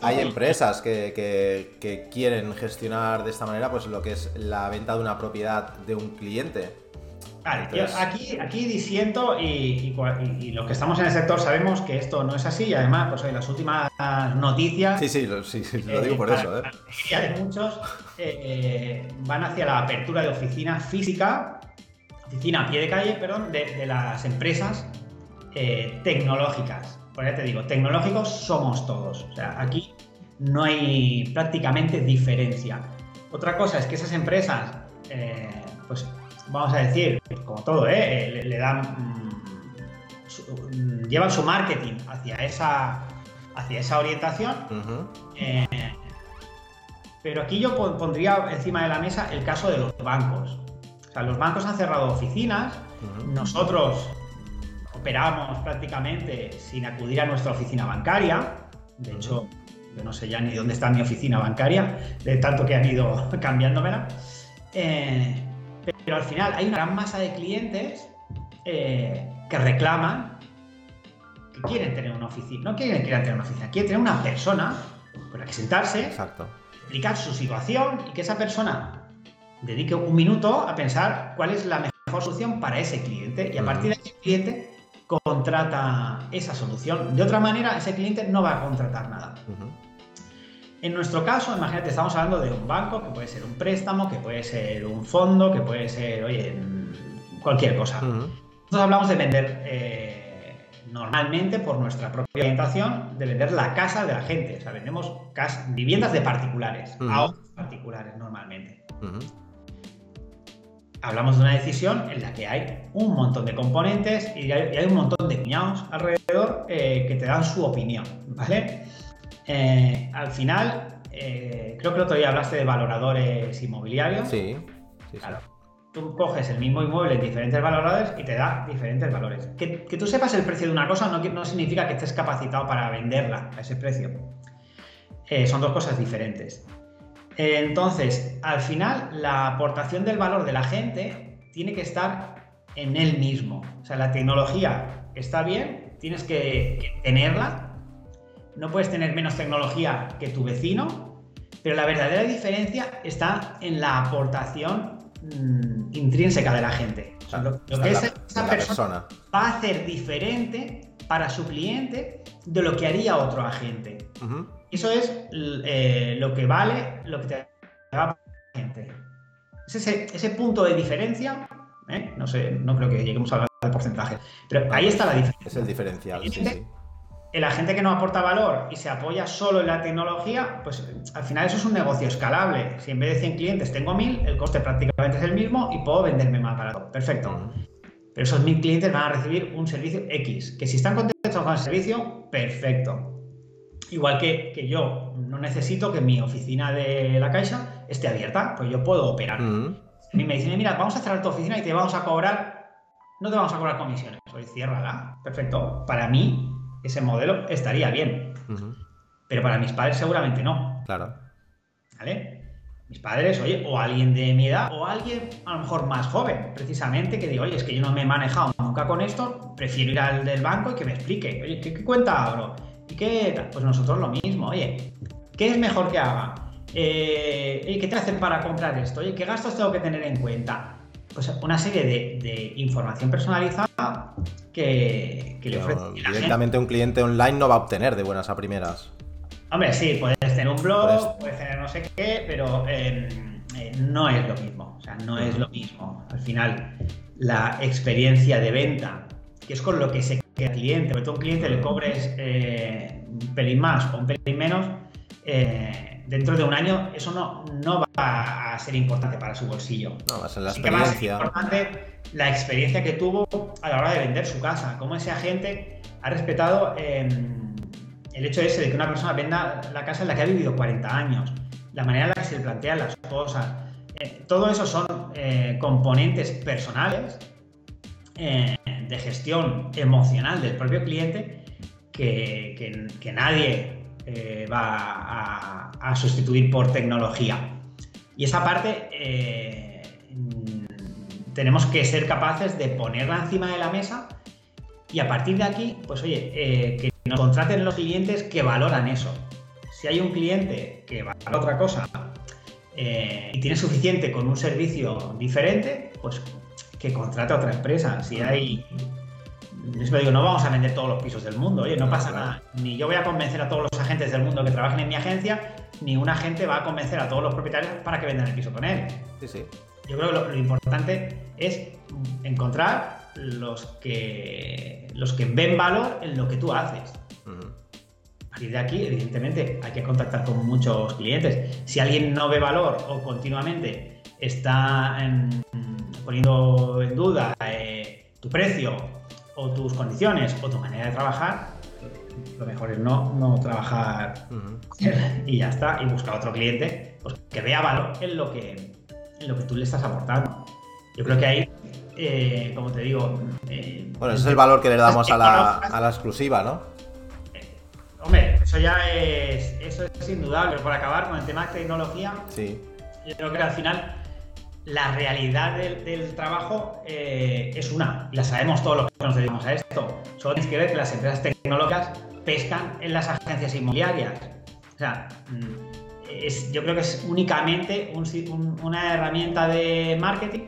hay, empresas que, que, quieren gestionar de esta manera pues lo que es la venta de una propiedad de un cliente. Vale, yo aquí, aquí disiento y, los que estamos en el sector sabemos que esto no es así y además, pues hoy las últimas noticias... Sí, sí, lo, sí, lo digo por eso. ¿eh? de muchos eh, eh, van hacia la apertura de oficina física, oficina a pie de calle, perdón, de, las empresas eh, tecnológicas. Por ya te digo, tecnológicos somos todos. O sea, aquí no hay prácticamente diferencia. Otra cosa es que esas empresas, pues vamos a decir, como todo, ¿eh? le, dan. Mm, llevan su marketing hacia esa, hacia esa orientación. Eh, pero aquí yo pondría encima de la mesa el caso de los bancos. O sea, los bancos han cerrado oficinas, nosotros operamos prácticamente sin acudir a nuestra oficina bancaria. De hecho, yo no sé ya ni dónde está mi oficina bancaria, de tanto que han ido cambiándomela. Eh, pero al final hay una gran masa de clientes eh, que reclaman que quieren tener una oficina. No quieren, quieren tener una oficina, quieren tener una persona con la que sentarse, explicar su situación y que esa persona dedique un minuto a pensar cuál es la mejor solución para ese cliente. Y a partir de ese cliente contrata esa solución. De otra manera, ese cliente no va a contratar nada. En nuestro caso, imagínate, estamos hablando de un banco, que puede ser un préstamo, que puede ser un fondo, que puede ser, oye, cualquier cosa. Nosotros hablamos de vender eh, normalmente, por nuestra propia orientación, de vender la casa de la gente. O sea, vendemos viviendas de particulares, a otros particulares normalmente. Hablamos de una decisión en la que hay un montón de componentes y hay, un montón de cuñados alrededor eh, que te dan su opinión, ¿vale? Eh, al final, eh, creo que el otro día hablaste de valoradores inmobiliarios. Sí, sí, claro. Tú coges el mismo inmueble en diferentes valoradores y te da diferentes valores. Que, tú sepas el precio de una cosa no, no, significa que estés capacitado para venderla a ese precio. Son dos cosas diferentes. Entonces, al final, la aportación del valor de la gente tiene que estar en él mismo. O sea, la tecnología está bien, tienes que tenerla, no puedes tener menos tecnología que tu vecino, pero la verdadera diferencia está en la aportación mm, intrínseca de la gente. lo, que esa persona, va a hacer diferente para su cliente de lo que haría otro agente. Eso es eh, lo que vale, lo que te va a la gente. ese, ese punto de diferencia, ¿eh? no sé, no creo que lleguemos a hablar de porcentaje, pero ahí está la diferencia. Es el diferencial, sí, sí la gente que no aporta valor y se apoya solo en la tecnología, pues al final eso es un negocio escalable. Si en vez de 100 clientes tengo 1000, el coste prácticamente es el mismo y puedo venderme más barato. Perfecto. Pero esos 1000 clientes van a recibir un servicio X, que si están contentos con el servicio, perfecto. Igual que, que yo no necesito que mi oficina de la caixa esté abierta, pues yo puedo operar. A mí me dicen, mira, vamos a cerrar tu oficina y te vamos a cobrar, no te vamos a cobrar comisiones. Pues ciérrala. Perfecto. Para mí, ese modelo estaría bien. Pero para mis padres seguramente no. Claro. ¿Vale? Mis padres, oye, o alguien de mi edad, o alguien a lo mejor más joven, precisamente, que digo, oye, es que yo no me he manejado nunca con esto, prefiero ir al del banco y que me explique, oye, ¿qué, cuenta abro? ¿Y qué Pues nosotros lo mismo, oye, ¿qué es mejor que haga? Eh, ¿Qué te hacen para comprar esto? Oye, ¿qué gastos tengo que tener en cuenta? Pues una serie de información personalizada que, le ofrece. directamente un cliente online no va a obtener de buenas a primeras. Hombre, sí, puedes tener un blog, puedes, tener no sé qué, pero em, eh, no es lo mismo. O sea, no es lo mismo. Al final, la experiencia de venta, que es con lo que se cliente. Tú a un cliente le cobres eh, un pelín más o un pelín menos, eh, dentro de un año eso no, no va a ser importante para su bolsillo. No, va a ser la experiencia. es importante la experiencia que tuvo a la hora de vender su casa, cómo ese agente ha respetado em, el hecho ese de que una persona venda la casa en la que ha vivido 40 años, la manera en la que se le plantean las cosas. Eh, todo eso son eh, componentes personales eh, de gestión emocional del propio cliente que, nadie va a, sustituir por tecnología. Y esa parte tenemos que ser capaces de ponerla encima de la mesa y a partir de aquí, pues oye, que nos contraten los clientes que valoran eso. Si hay un cliente que valora otra cosa eh, y tiene suficiente con un servicio diferente, pues que contrate a otra empresa. Si hay. Yo digo, no vamos a vender todos los pisos del mundo, oye, no pasa nada. Ni yo voy a convencer a todos los agentes del mundo que trabajen en mi agencia, ni un agente va a convencer a todos los propietarios para que vendan el piso con él. Sí, sí. Yo creo que lo, importante es encontrar los que, los que ven valor en lo que tú haces. A partir de aquí, evidentemente, hay que contactar con muchos clientes. Si alguien no ve valor o continuamente está poniendo en duda eh, tu precio o tus condiciones o tu manera de trabajar, lo mejor es no, no trabajar y ya está, y buscar otro cliente pues, que vea valor en lo que, en lo que tú le estás aportando. Yo creo que ahí, eh, como te digo... Eh, bueno, ese es el valor que le damos a la, a la exclusiva, ¿no? Hombre, eso ya es, eso es indudable. Por acabar con el tema de tecnología, sí. yo creo que al final la realidad del, trabajo eh, es una, y la sabemos todos los que nos dedicamos a esto. Solo tienes que ver que las empresas tecnológicas pescan en las agencias inmobiliarias. O sea, mm, yo creo que es únicamente una herramienta de marketing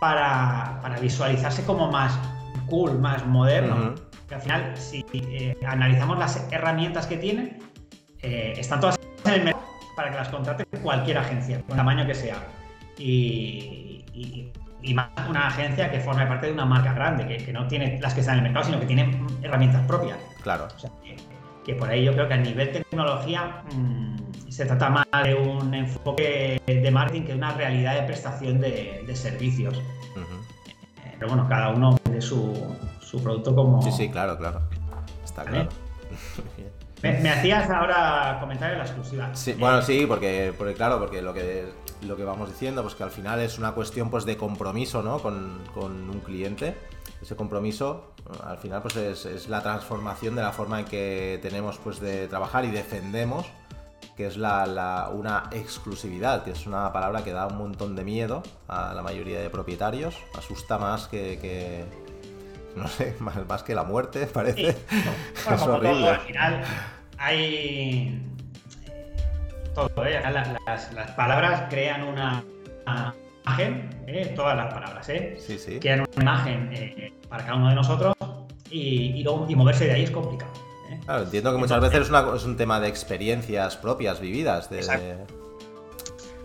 para, visualizarse como más cool, más moderno al final, si eh, analizamos las herramientas que tienen, eh, están todas en el mercado para que las contrate cualquier agencia, con tamaño que sea. Y, más una agencia que forme parte de una marca grande, que, no tiene las que están en el mercado, sino que tiene herramientas propias. Claro. que, por ahí yo creo que a nivel tecnología mm, se trata más de un enfoque de marketing que de una realidad de prestación de, servicios. Eh, pero bueno, cada uno de su, su producto como. Sí, sí, claro, claro. Está claro. Me, hacías ahora comentar en la exclusiva. Bueno, sí, porque, porque claro, porque lo que, lo que vamos diciendo, pues que al final es una cuestión pues de compromiso, ¿no? Con, con un cliente. Ese compromiso, al final, pues es, la transformación de la forma en que tenemos pues de trabajar y defendemos, que es la, una exclusividad, que es una palabra que da un montón de miedo a la mayoría de propietarios, asusta más que no sé, más, que la muerte, parece. es horrible. al final hay todo, ¿eh? las, palabras crean una, imagen, ¿eh? todas las palabras, ¿eh? Sí, sí. Crean una imagen eh, para cada uno de nosotros y, moverse de ahí es complicado. ¿eh? Claro, entiendo que muchas veces es, un tema de experiencias propias, vividas. De,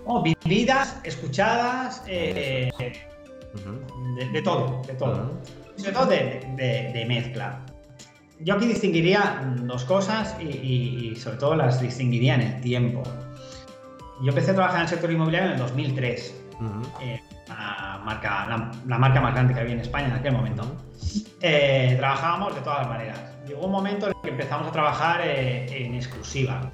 oh, vividas, escuchadas, de, todo, de todo sobre todo de, mezcla. Yo aquí distinguiría dos cosas y, sobre todo las distinguiría en el tiempo. Yo empecé a trabajar en el sector inmobiliario en el 2003, eh, la, marca, la, marca más grande que había en España en aquel momento. Eh, trabajábamos de todas las maneras. Llegó un momento en el que empezamos a trabajar eh, en exclusiva.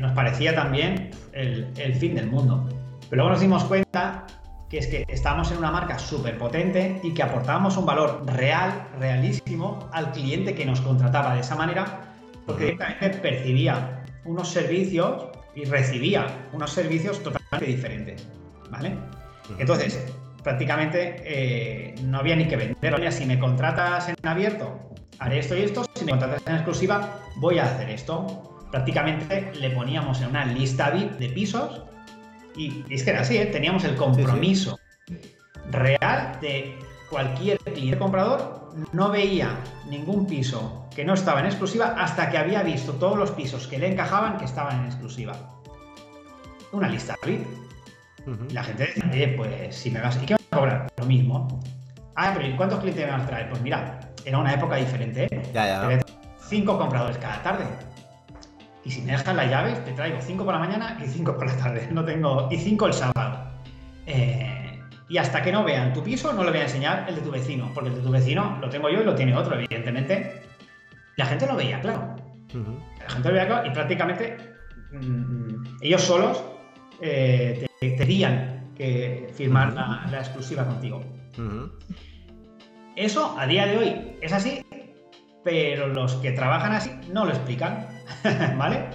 nos parecía también el, el fin del mundo. Pero luego nos dimos cuenta que es que estábamos en una marca súper potente y que aportábamos un valor real, realísimo al cliente que nos contrataba de esa manera, porque directamente percibía unos servicios y recibía unos servicios totalmente diferentes. ¿Vale? Entonces, prácticamente eh, no había ni que vender. si me contratas en abierto, haré esto y esto. Si me contratas en exclusiva, voy a hacer esto. Prácticamente le poníamos en una lista VIP de pisos y es que era así, ¿eh? teníamos el compromiso real de cualquier cliente comprador no veía ningún piso que no estaba en exclusiva hasta que había visto todos los pisos que le encajaban que estaban en exclusiva. Una lista VIP. La gente decía, pues si me vas, ¿y qué vas a cobrar? Lo mismo. Ah, pero ¿y cuántos clientes me vas a traer? Pues mira, era una época diferente. ¿eh? Ya, ya. Cinco compradores cada tarde. Y si me dejas las llaves, te traigo cinco por la mañana y cinco por la tarde. No tengo. Y cinco el sábado. Eh, y hasta que no vean tu piso, no le voy a enseñar el de tu vecino. Porque el de tu vecino lo tengo yo y lo tiene otro, evidentemente. La gente lo veía, claro. La gente lo veía claro y prácticamente mm, ellos solos eh, te, tenían que firmar la, exclusiva contigo. Eso a día de hoy es así, pero los que trabajan así no lo explican, ¿vale?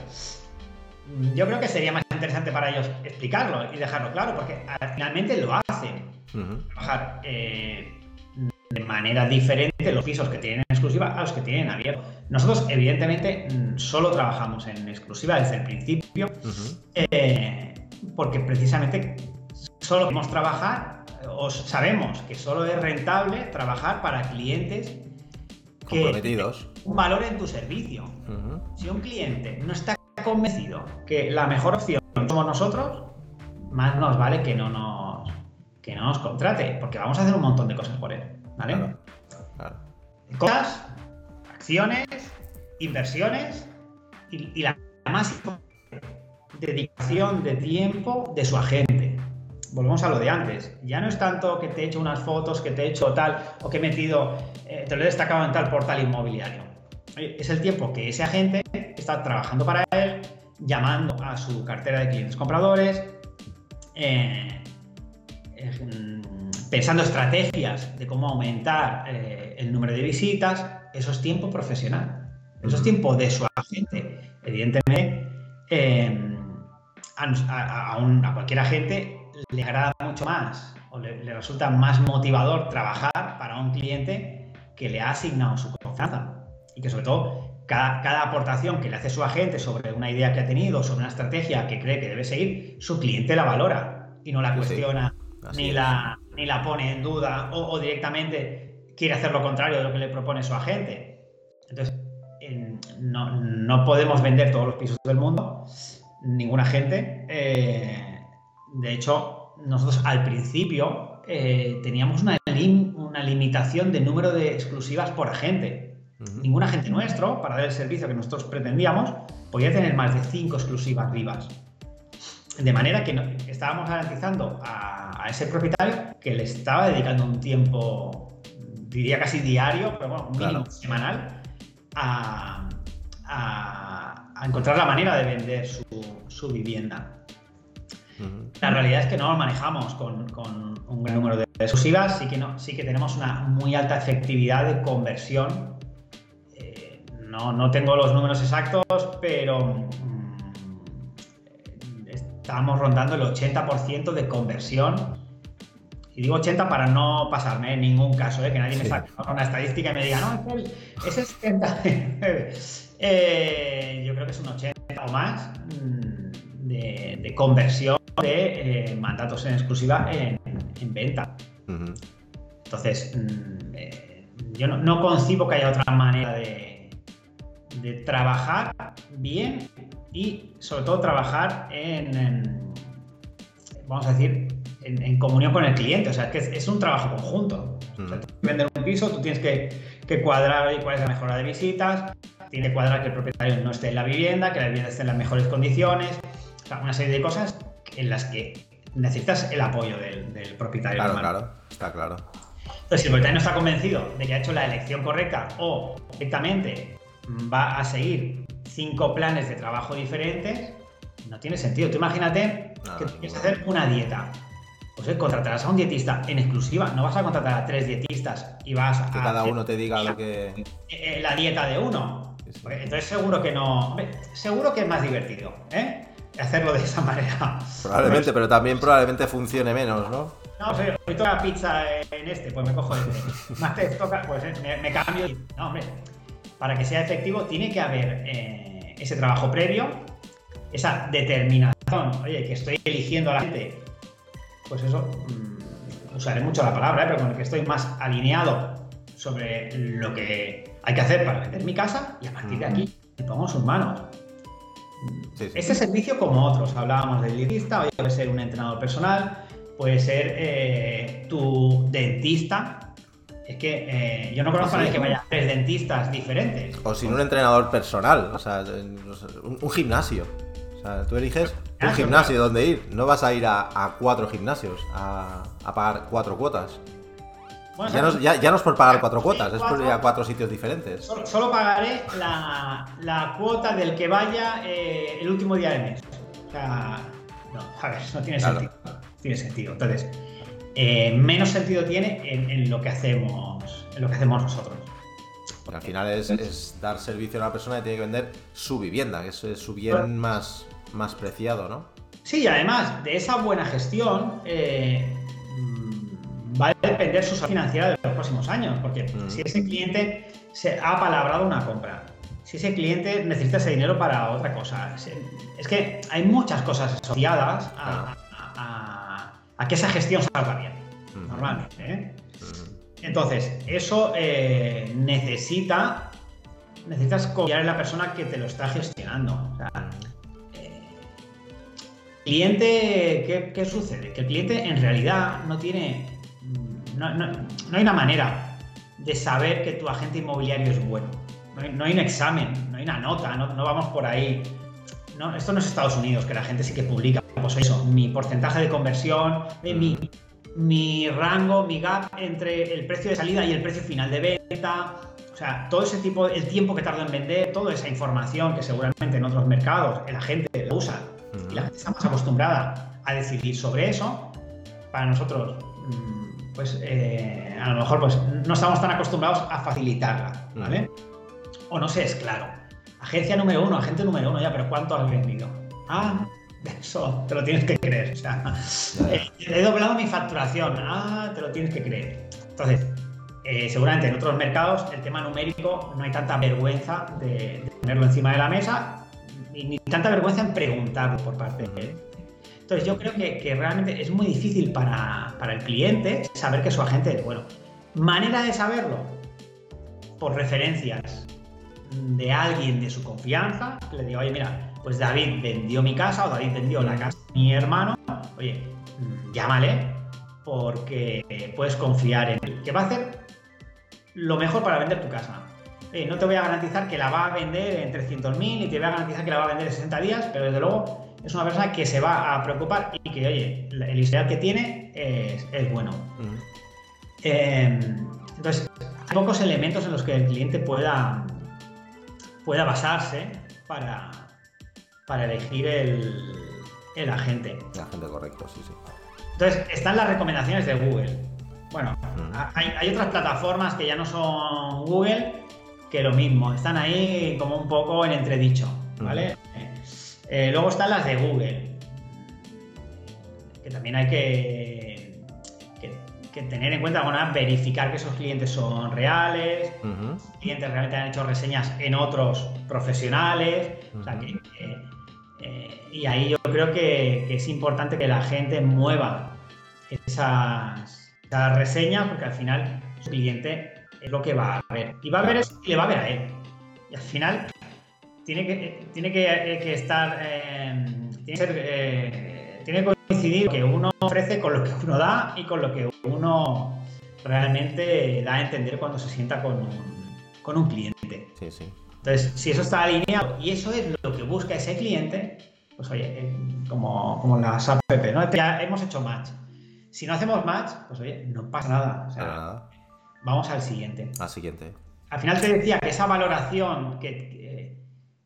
Yo creo que sería más interesante para ellos explicarlo y dejarlo claro, porque finalmente lo hacen. Trabajar eh, de manera diferente los pisos que tienen exclusiva a los que tienen abierto. Nosotros, evidentemente, solo trabajamos en exclusiva desde el principio, eh, porque precisamente solo queremos trabajar, o sabemos que solo es rentable trabajar para clientes comprometidos. Un valor en tu servicio. Si un cliente no está convencido que la mejor opción somos nosotros, más nos vale que no nos, que no nos contrate, porque vamos a hacer un montón de cosas por él. ¿Vale? Cosas, acciones, inversiones y, la más dedicación de tiempo de su agente. Volvemos a lo de antes. Ya no es tanto que te he hecho unas fotos, que te he hecho tal, o que he metido, eh, te lo he destacado en tal portal inmobiliario. Es el tiempo que ese agente está trabajando para él, llamando a su cartera de clientes compradores, eh, eh, pensando estrategias de cómo aumentar el número de visitas, eso es tiempo profesional. Eso es tiempo de su agente. Evidentemente, em, a, cualquier agente le agrada mucho más o le, resulta más motivador trabajar para un cliente que le ha asignado su confianza. Y que sobre todo cada, aportación que le hace su agente sobre una idea que ha tenido, sobre una estrategia que cree que debe seguir, su cliente la valora y no la cuestiona ni la, ni la pone en duda o, directamente quiere hacer lo contrario de lo que le propone su agente. Entonces, no, podemos vender todos los pisos del mundo, ninguna gente. Eh, de hecho, nosotros al principio eh, teníamos una, una, limitación de número de exclusivas por agente. Ningún agente nuestro, para dar el servicio que nosotros pretendíamos, podía tener más de cinco exclusivas vivas. De manera que estábamos garantizando a, ese propietario que le estaba dedicando un tiempo, diría casi diario, pero bueno, un mínimo semanal, a, encontrar la manera de vender su, vivienda. La realidad es que no lo manejamos con, un gran número de exclusivas, sí que, no, sí que tenemos una muy alta efectividad de conversión. Eh, no, no, tengo los números exactos, pero estábamos rondando el 80% de conversión. Y digo 80 para no pasarme en ningún caso, ¿eh? que nadie me saque una estadística y me diga, no, es el 79. Eh, yo creo que es un 80 o más de, conversión de eh, mandatos en exclusiva en, venta. Entonces, mm, yo no, concibo que haya otra manera de, de trabajar bien y sobre todo trabajar en, vamos a decir, en, comunión con el cliente. O sea, que es, un trabajo conjunto. vender un piso, tú tienes que, cuadrar cuál es la mejora de visitas, tiene que cuadrar que el propietario no esté en la vivienda, que la vivienda esté en las mejores condiciones, o sea, una serie de cosas en las que necesitas el apoyo del, propietario. Claro, claro, está claro. Entonces, si el propietario no está convencido de que ha hecho la elección correcta o directamente va a seguir cinco planes de trabajo diferentes, no tiene sentido. Tú imagínate que tienes que hacer una dieta. Pues eh, contratarás a un dietista en exclusiva, no vas a contratar a tres dietistas y vas a. Que cada uno te diga lo que. Eh, eh, la dieta de uno. Pues, entonces seguro que no. Seguro que es más divertido, ¿eh? Hacerlo de esa manera. Probablemente, pero también probablemente funcione menos, ¿no? No, sé, hoy toca pizza en este, pues me cojo este. Más te toca, pues me, me cambio y. No, hombre para que sea efectivo tiene que haber eh, ese trabajo previo, esa determinación, oye, que estoy eligiendo a la gente, pues eso, mm, usaré mucho la palabra, ¿eh? pero con el que estoy más alineado sobre lo que hay que hacer para vender mi casa y a partir de aquí me pongo sus manos. Este servicio como otros, hablábamos del dietista, puede ser un entrenador personal, puede ser eh, tu dentista, es que eh, yo no conozco a nadie que vaya a tres dentistas diferentes. O sin un entrenador personal, o sea, un, gimnasio. O sea, tú eliges un gimnasio donde ir. No vas a ir a, cuatro gimnasios a, pagar cuatro cuotas. Ya, no, es por pagar cuatro cuotas, es por ir a cuatro sitios diferentes. Solo, pagaré la, cuota del que vaya eh, el último día del mes. O sea, no, a ver, no tiene sentido. Tiene sentido. Entonces, eh, menos sentido tiene en, lo que hacemos, en lo que hacemos nosotros. Porque al final es, dar servicio a una persona que tiene que vender su vivienda, que es, su bien más, más preciado, ¿no? Sí, y además de esa buena gestión eh, va a depender su financiera de los próximos años, porque mm. si ese cliente se ha palabrado una compra, si ese cliente necesita ese dinero para otra cosa, es que hay muchas cosas asociadas a, a que esa gestión salga bien, normalmente. ¿eh? Entonces, eso eh, necesita, necesitas confiar en la persona que te lo está gestionando. O sea, eh, cliente, ¿qué, sucede? Que el cliente en realidad no tiene, no, no, no, hay una manera de saber que tu agente inmobiliario es bueno. No hay, un examen, no hay una nota, no, vamos por ahí. esto no es Estados Unidos, que la gente sí que publica pues eso, mi porcentaje de conversión, mi, mi rango, mi gap entre el precio de salida y el precio final de venta. O sea, todo ese tipo, el tiempo que tardo en vender, toda esa información que seguramente en otros mercados la gente lo usa y la gente está más acostumbrada a decidir sobre eso, para nosotros, mm, pues eh, a lo mejor pues, no estamos tan acostumbrados a facilitarla, ¿vale? O no sé, es claro. Agencia número uno, agente número uno, ya, pero ¿cuánto has vendido? Ah, eso te lo tienes que creer. O sea, eh, he doblado mi facturación. Ah, te lo tienes que creer. Entonces, eh, seguramente en otros mercados el tema numérico no hay tanta vergüenza de, ponerlo encima de la mesa ni, tanta vergüenza en preguntarlo por parte de él. Entonces yo creo que, realmente es muy difícil para, para, el cliente saber que su agente es bueno. Manera de saberlo, por referencias de alguien de su confianza, le digo, oye, mira, pues David vendió mi casa o David vendió la casa de mi hermano, oye, llámale porque puedes confiar en él. ¿Qué va a hacer lo mejor para vender tu casa. no te voy a garantizar que la va a vender en 300.000 y te voy a garantizar que la va a vender en 60 días, pero desde luego es una persona que se va a preocupar y que, oye, el historial que tiene es, bueno. Em, entonces, hay pocos elementos en los que el cliente pueda, pueda basarse para, para elegir el, agente. El agente correcto, sí, sí. Entonces, están las recomendaciones de Google. Bueno, mm. hay, otras plataformas que ya no son Google, que lo mismo, están ahí como un poco en entredicho, ¿vale? Eh, luego están las de Google, que también hay que, que, tener en cuenta, bueno, verificar que esos clientes son reales, clientes realmente han hecho reseñas en otros profesionales, o sea, que eh, y ahí yo creo que, es importante que la gente mueva esas, reseñas porque al final su cliente es lo que va a ver. Y va a ver eso y le va a ver a él. Y al final tiene que, tiene que, eh, estar. Eh, tiene, que coincidir que uno ofrece con lo que uno da y con lo que uno realmente da a entender cuando se sienta con un, con un cliente. Sí, sí. Entonces, si eso está alineado y eso es lo que busca ese cliente, pues oye, eh, como, como las app, ¿no? Ya hemos hecho match. Si no hacemos match, pues oye, no pasa nada. O sea, vamos al siguiente. Al siguiente. Al final te decía que esa valoración que,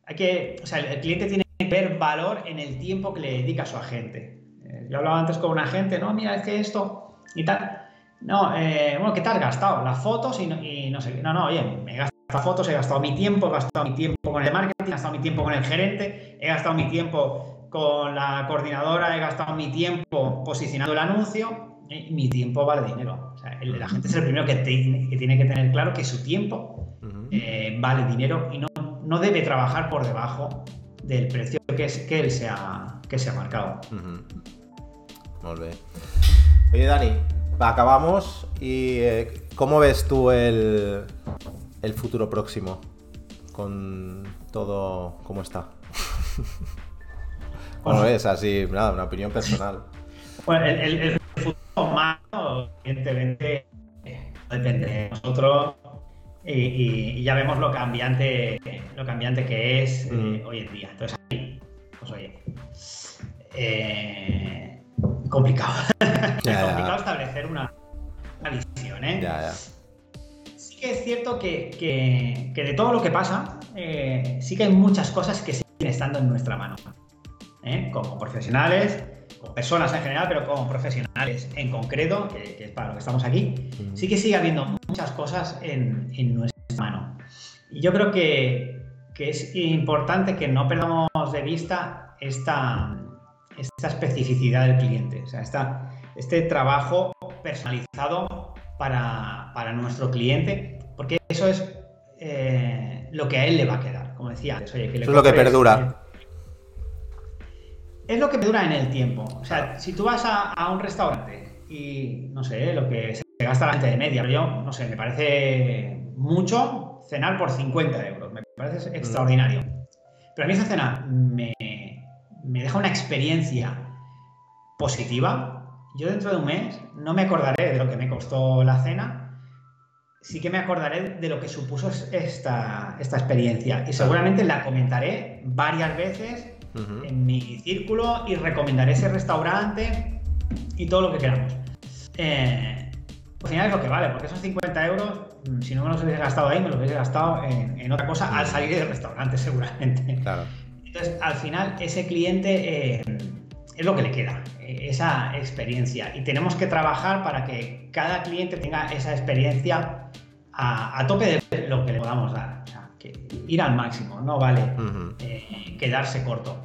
hay que, o sea, el cliente tiene que ver valor en el tiempo que le dedica a su agente. Eh, yo hablaba antes con un agente, no, mira, es que esto y tal. No, eh, bueno, ¿qué te has gastado? Las fotos y no, y no sé. No, no, oye, me he gastado fotos, he gastado mi tiempo, he gastado mi tiempo con el marketing, he gastado mi tiempo con el gerente, he gastado mi tiempo con la coordinadora, he gastado mi tiempo posicionando el anuncio, y mi tiempo vale dinero. O sea, la gente es el primero que, que, tiene que tener claro que su tiempo eh, vale dinero y no, no, debe trabajar por debajo del precio que, es, que él se ha, que se ha marcado. Muy bien. Oye, Dani, acabamos y eh, ¿cómo ves tú el, el futuro próximo con todo como está? ¿Cómo ves? Así, nada, una opinión personal. Bueno, el, futuro más, evidentemente, depende de nosotros y, ya vemos lo cambiante, lo cambiante que es eh, hoy en día. Entonces ahí, pues oye, eh, complicado. complicado establecer una, visión, ¿eh? Sí que es cierto que, de todo lo que pasa, eh, sí que hay muchas cosas que siguen estando en nuestra mano. Como profesionales, personas en general, pero como profesionales en concreto, que, es para lo que estamos aquí, sí que sigue habiendo muchas cosas en, en nuestra mano. Y yo creo que, que es importante que no perdamos de vista esta, esta especificidad del cliente, o sea, esta, este trabajo personalizado para, para, nuestro cliente, porque eso es eh, lo que a él le va a quedar, como decía eso es lo que perdura. Es lo que perdura en el tiempo. O sea, si tú vas a, a un restaurante y, no sé, lo que se gasta la gente de media, yo, no sé, me parece mucho cenar por 50 euros, me parece mm. extraordinario. Pero a mí esa cena me, me deja una experiencia positiva, yo dentro de un mes no me acordaré de lo que me costó la cena, sí que me acordaré de lo que supuso esta, esta experiencia y seguramente la comentaré varias veces en mi círculo y recomendaré ese restaurante y todo lo que queramos. Eh, al final es lo que vale, porque esos 50 euros, mm, si no me los hubiese gastado ahí, me los hubiese gastado en, en otra cosa al salir del restaurante seguramente. Claro. Entonces, al final, ese cliente eh, es lo que le queda, eh, esa experiencia. Y tenemos que trabajar para que cada cliente tenga esa experiencia a, tope de lo que le podamos dar. O sea, que ir al máximo, no vale eh, quedarse corto.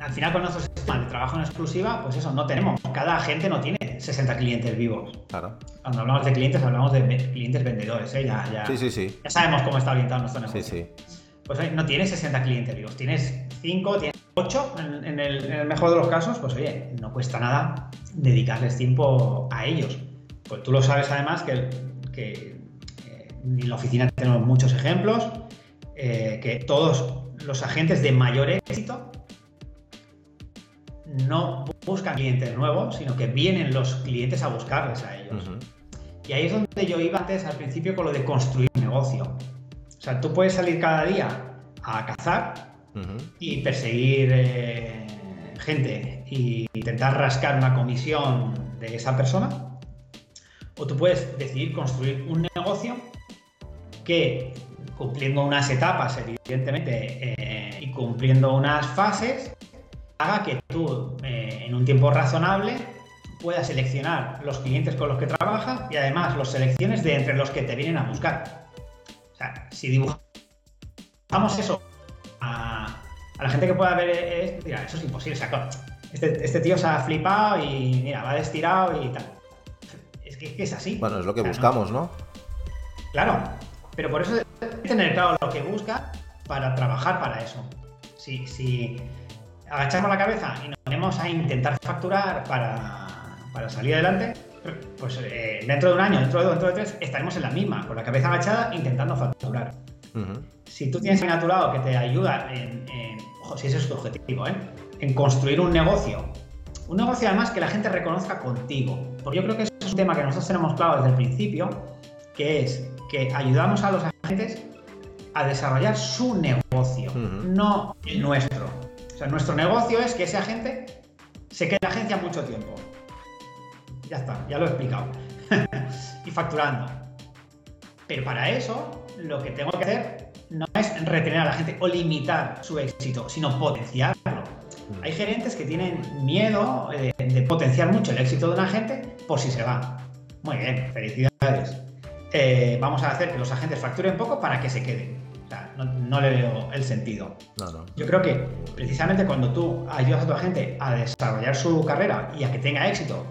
Al final, con nuestro sistema de trabajo en exclusiva, pues eso, no tenemos. Cada agente no tiene 60 clientes vivos. Claro. Cuando hablamos de clientes, hablamos de clientes vendedores, Ya, ya, sí, sí, sí. ya sabemos cómo está orientado nuestro negocio. Sí, sí pues no tienes 60 clientes vivos, tienes 5, tienes 8 en, el, mejor de los casos, pues oye, no cuesta nada dedicarles tiempo a ellos. Pues tú lo sabes además que, eh, en la oficina tenemos muchos ejemplos, eh, que todos los agentes de mayor éxito no buscan clientes nuevos, sino que vienen los clientes a buscarles a ellos. Y ahí es donde yo iba antes al principio con lo de construir un negocio. O sea, tú puedes salir cada día a cazar y perseguir eh, gente e intentar rascar una comisión de esa persona. O tú puedes decidir construir un negocio que, cumpliendo unas etapas, evidentemente, eh, y cumpliendo unas fases, haga que tú, eh, en un tiempo razonable, puedas seleccionar los clientes con los que trabajas y además los selecciones de entre los que te vienen a buscar si dibujamos eso a, la gente que pueda ver esto, mira, eso es imposible. este, este, tío se ha flipado y mira, va destirado y tal. Es que, es así. Bueno, es lo que buscamos, ¿no? Claro, pero por eso que tener claro lo que busca para trabajar para eso. Si, si agachamos la cabeza y nos ponemos a intentar facturar para, para salir adelante, pues eh, dentro de un año, dentro de dos, dentro de tres, estaremos en la misma, con la cabeza agachada, intentando facturar. Si tú tienes a tu lado que te ayuda en, ojo, si ese es tu objetivo, ¿eh? en construir un negocio, un negocio además que la gente reconozca contigo, porque yo creo que eso es un tema que nosotros tenemos claro desde el principio, que es que ayudamos a los agentes a desarrollar su negocio, no el nuestro. O sea, nuestro negocio es que ese agente se quede en la agencia mucho tiempo. Ya está, ya lo he explicado. y facturando. Pero para eso, lo que tengo que hacer no es retener a la gente o limitar su éxito, sino potenciarlo. Hay gerentes que tienen miedo eh, de, potenciar mucho el éxito de una gente por si se va. Muy bien, felicidades. Eh, vamos a hacer que los agentes facturen poco para que se queden. O sea, no, le veo el sentido. Yo creo que precisamente cuando tú ayudas a tu agente a desarrollar su carrera y a que tenga éxito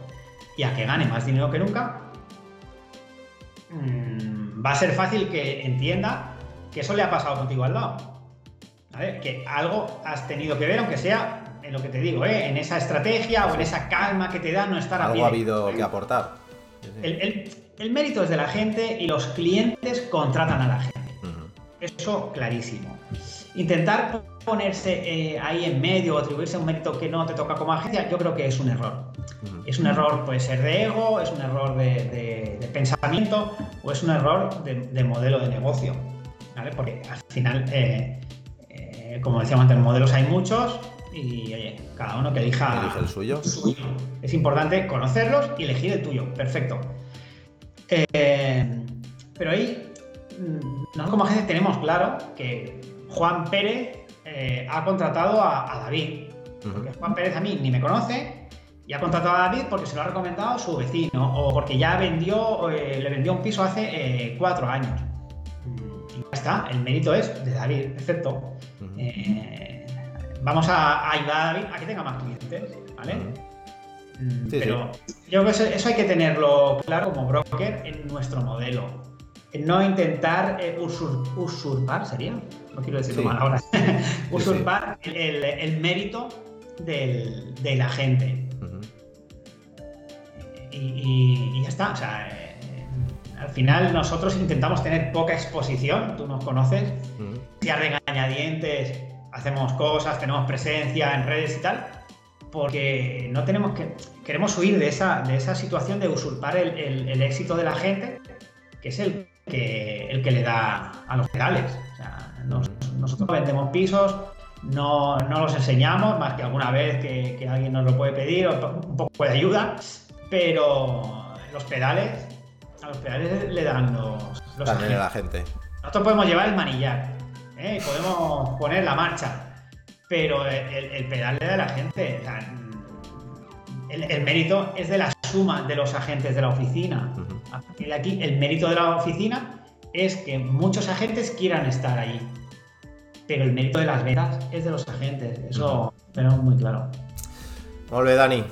y a que gane más dinero que nunca, mm, va a ser fácil que entienda que eso le ha pasado contigo al lado. Que algo has tenido que ver, aunque sea en lo que te digo, ¿eh? en esa estrategia o en esa calma que te da no estar a Algo ha habido que aportar. El, mérito es de la gente y los clientes contratan a la gente. Eso clarísimo. Intentar ponerse eh, ahí en medio o atribuirse un mérito que no te toca como agencia, yo creo que es un error. Es un error, puede ser de ego, es un error de, pensamiento o es un error de, modelo de negocio. ¿vale? Porque al final, eh, eh, como decíamos antes, modelos hay muchos y cada uno que elija el suyo. Es importante conocerlos y elegir el tuyo. Perfecto. Pero ahí, mm, nosotros como agencia tenemos claro que Juan Pérez eh, ha contratado a, David. Porque Juan Pérez a mí ni me conoce y ha contratado a David porque se lo ha recomendado su vecino o porque ya vendió, eh, le vendió un piso hace eh, cuatro años. Y ya está, el mérito es de David, perfecto. vamos a, ayudar a David a que tenga más clientes, ¿vale? Mm, pero yo creo que eso, hay que tenerlo claro como broker en nuestro modelo. no intentar usurpar, ¿sería? no quiero decirlo mal ahora, usurpar el, mérito del, de la gente. y, ya está. O sea, eh, al final nosotros intentamos tener poca exposición, tú nos conoces, si a regañadientes hacemos cosas, tenemos presencia en redes y tal, porque no tenemos que. Queremos huir de esa, de esa situación de usurpar el, éxito de la gente, que es el que, el que le da a los pedales. O sea, nosotros vendemos pisos, no, los enseñamos, más que alguna vez que, alguien nos lo puede pedir, o un poco de ayuda, pero los pedales, a los pedales le dan los, los También a la gente. Nosotros podemos llevar el manillar, ¿eh? podemos poner la marcha, pero el, pedal le da a la gente. el, mérito es de la suma de los agentes de la oficina. A partir de aquí, el mérito de la oficina es que muchos agentes quieran estar ahí. Pero el mérito de las ventas es de los agentes. Eso tenemos muy claro. Muy Dani.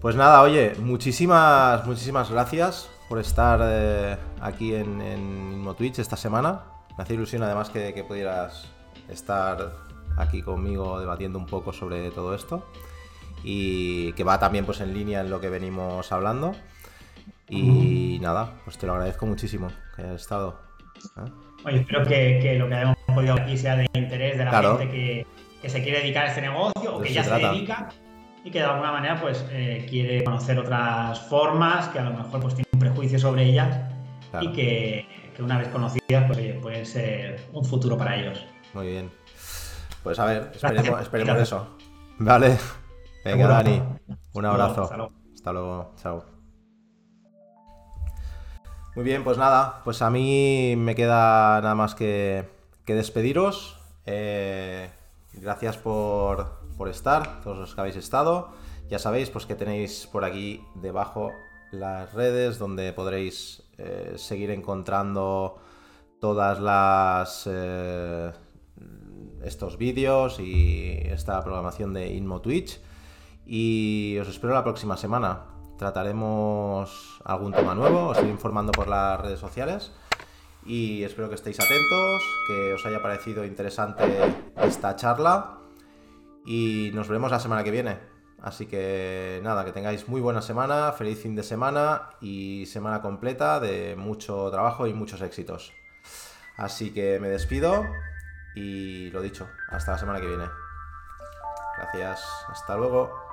Pues nada, oye, muchísimas, muchísimas gracias por estar eh, aquí en, en Twitch esta semana. Me hace ilusión además que, que pudieras estar aquí conmigo debatiendo un poco sobre todo esto y que va también pues en línea en lo que venimos hablando. Y nada, pues te lo agradezco muchísimo que hayas estado. ¿eh? Oye, espero que, lo que hayamos podido aquí sea de interés de la gente que, se quiere dedicar a este negocio o que ya se dedica y que de alguna manera pues eh, quiere conocer otras formas que a lo mejor pues tiene un prejuicio sobre ellas y que, una vez conocidas pues puede ser un futuro para ellos. Muy bien. Pues a ver, esperemos, esperemos eso. Vale. Venga, Dani. Un abrazo. Hasta luego. Chao. Muy bien, pues nada, pues a mí me queda nada más que, despediros. Eh, gracias por, estar, todos los que habéis estado. Ya sabéis pues que tenéis por aquí debajo las redes donde podréis eh, seguir encontrando todas las eh, estos vídeos y esta programación de Inmo Twitch. Y os espero la próxima semana trataremos algún tema nuevo, os estoy informando por las redes sociales y espero que estéis atentos, que os haya parecido interesante esta charla y nos veremos la semana que viene. Así que nada, que tengáis muy buena semana, feliz fin de semana y semana completa de mucho trabajo y muchos éxitos. Así que me despido y lo dicho, hasta la semana que viene. Gracias, hasta luego.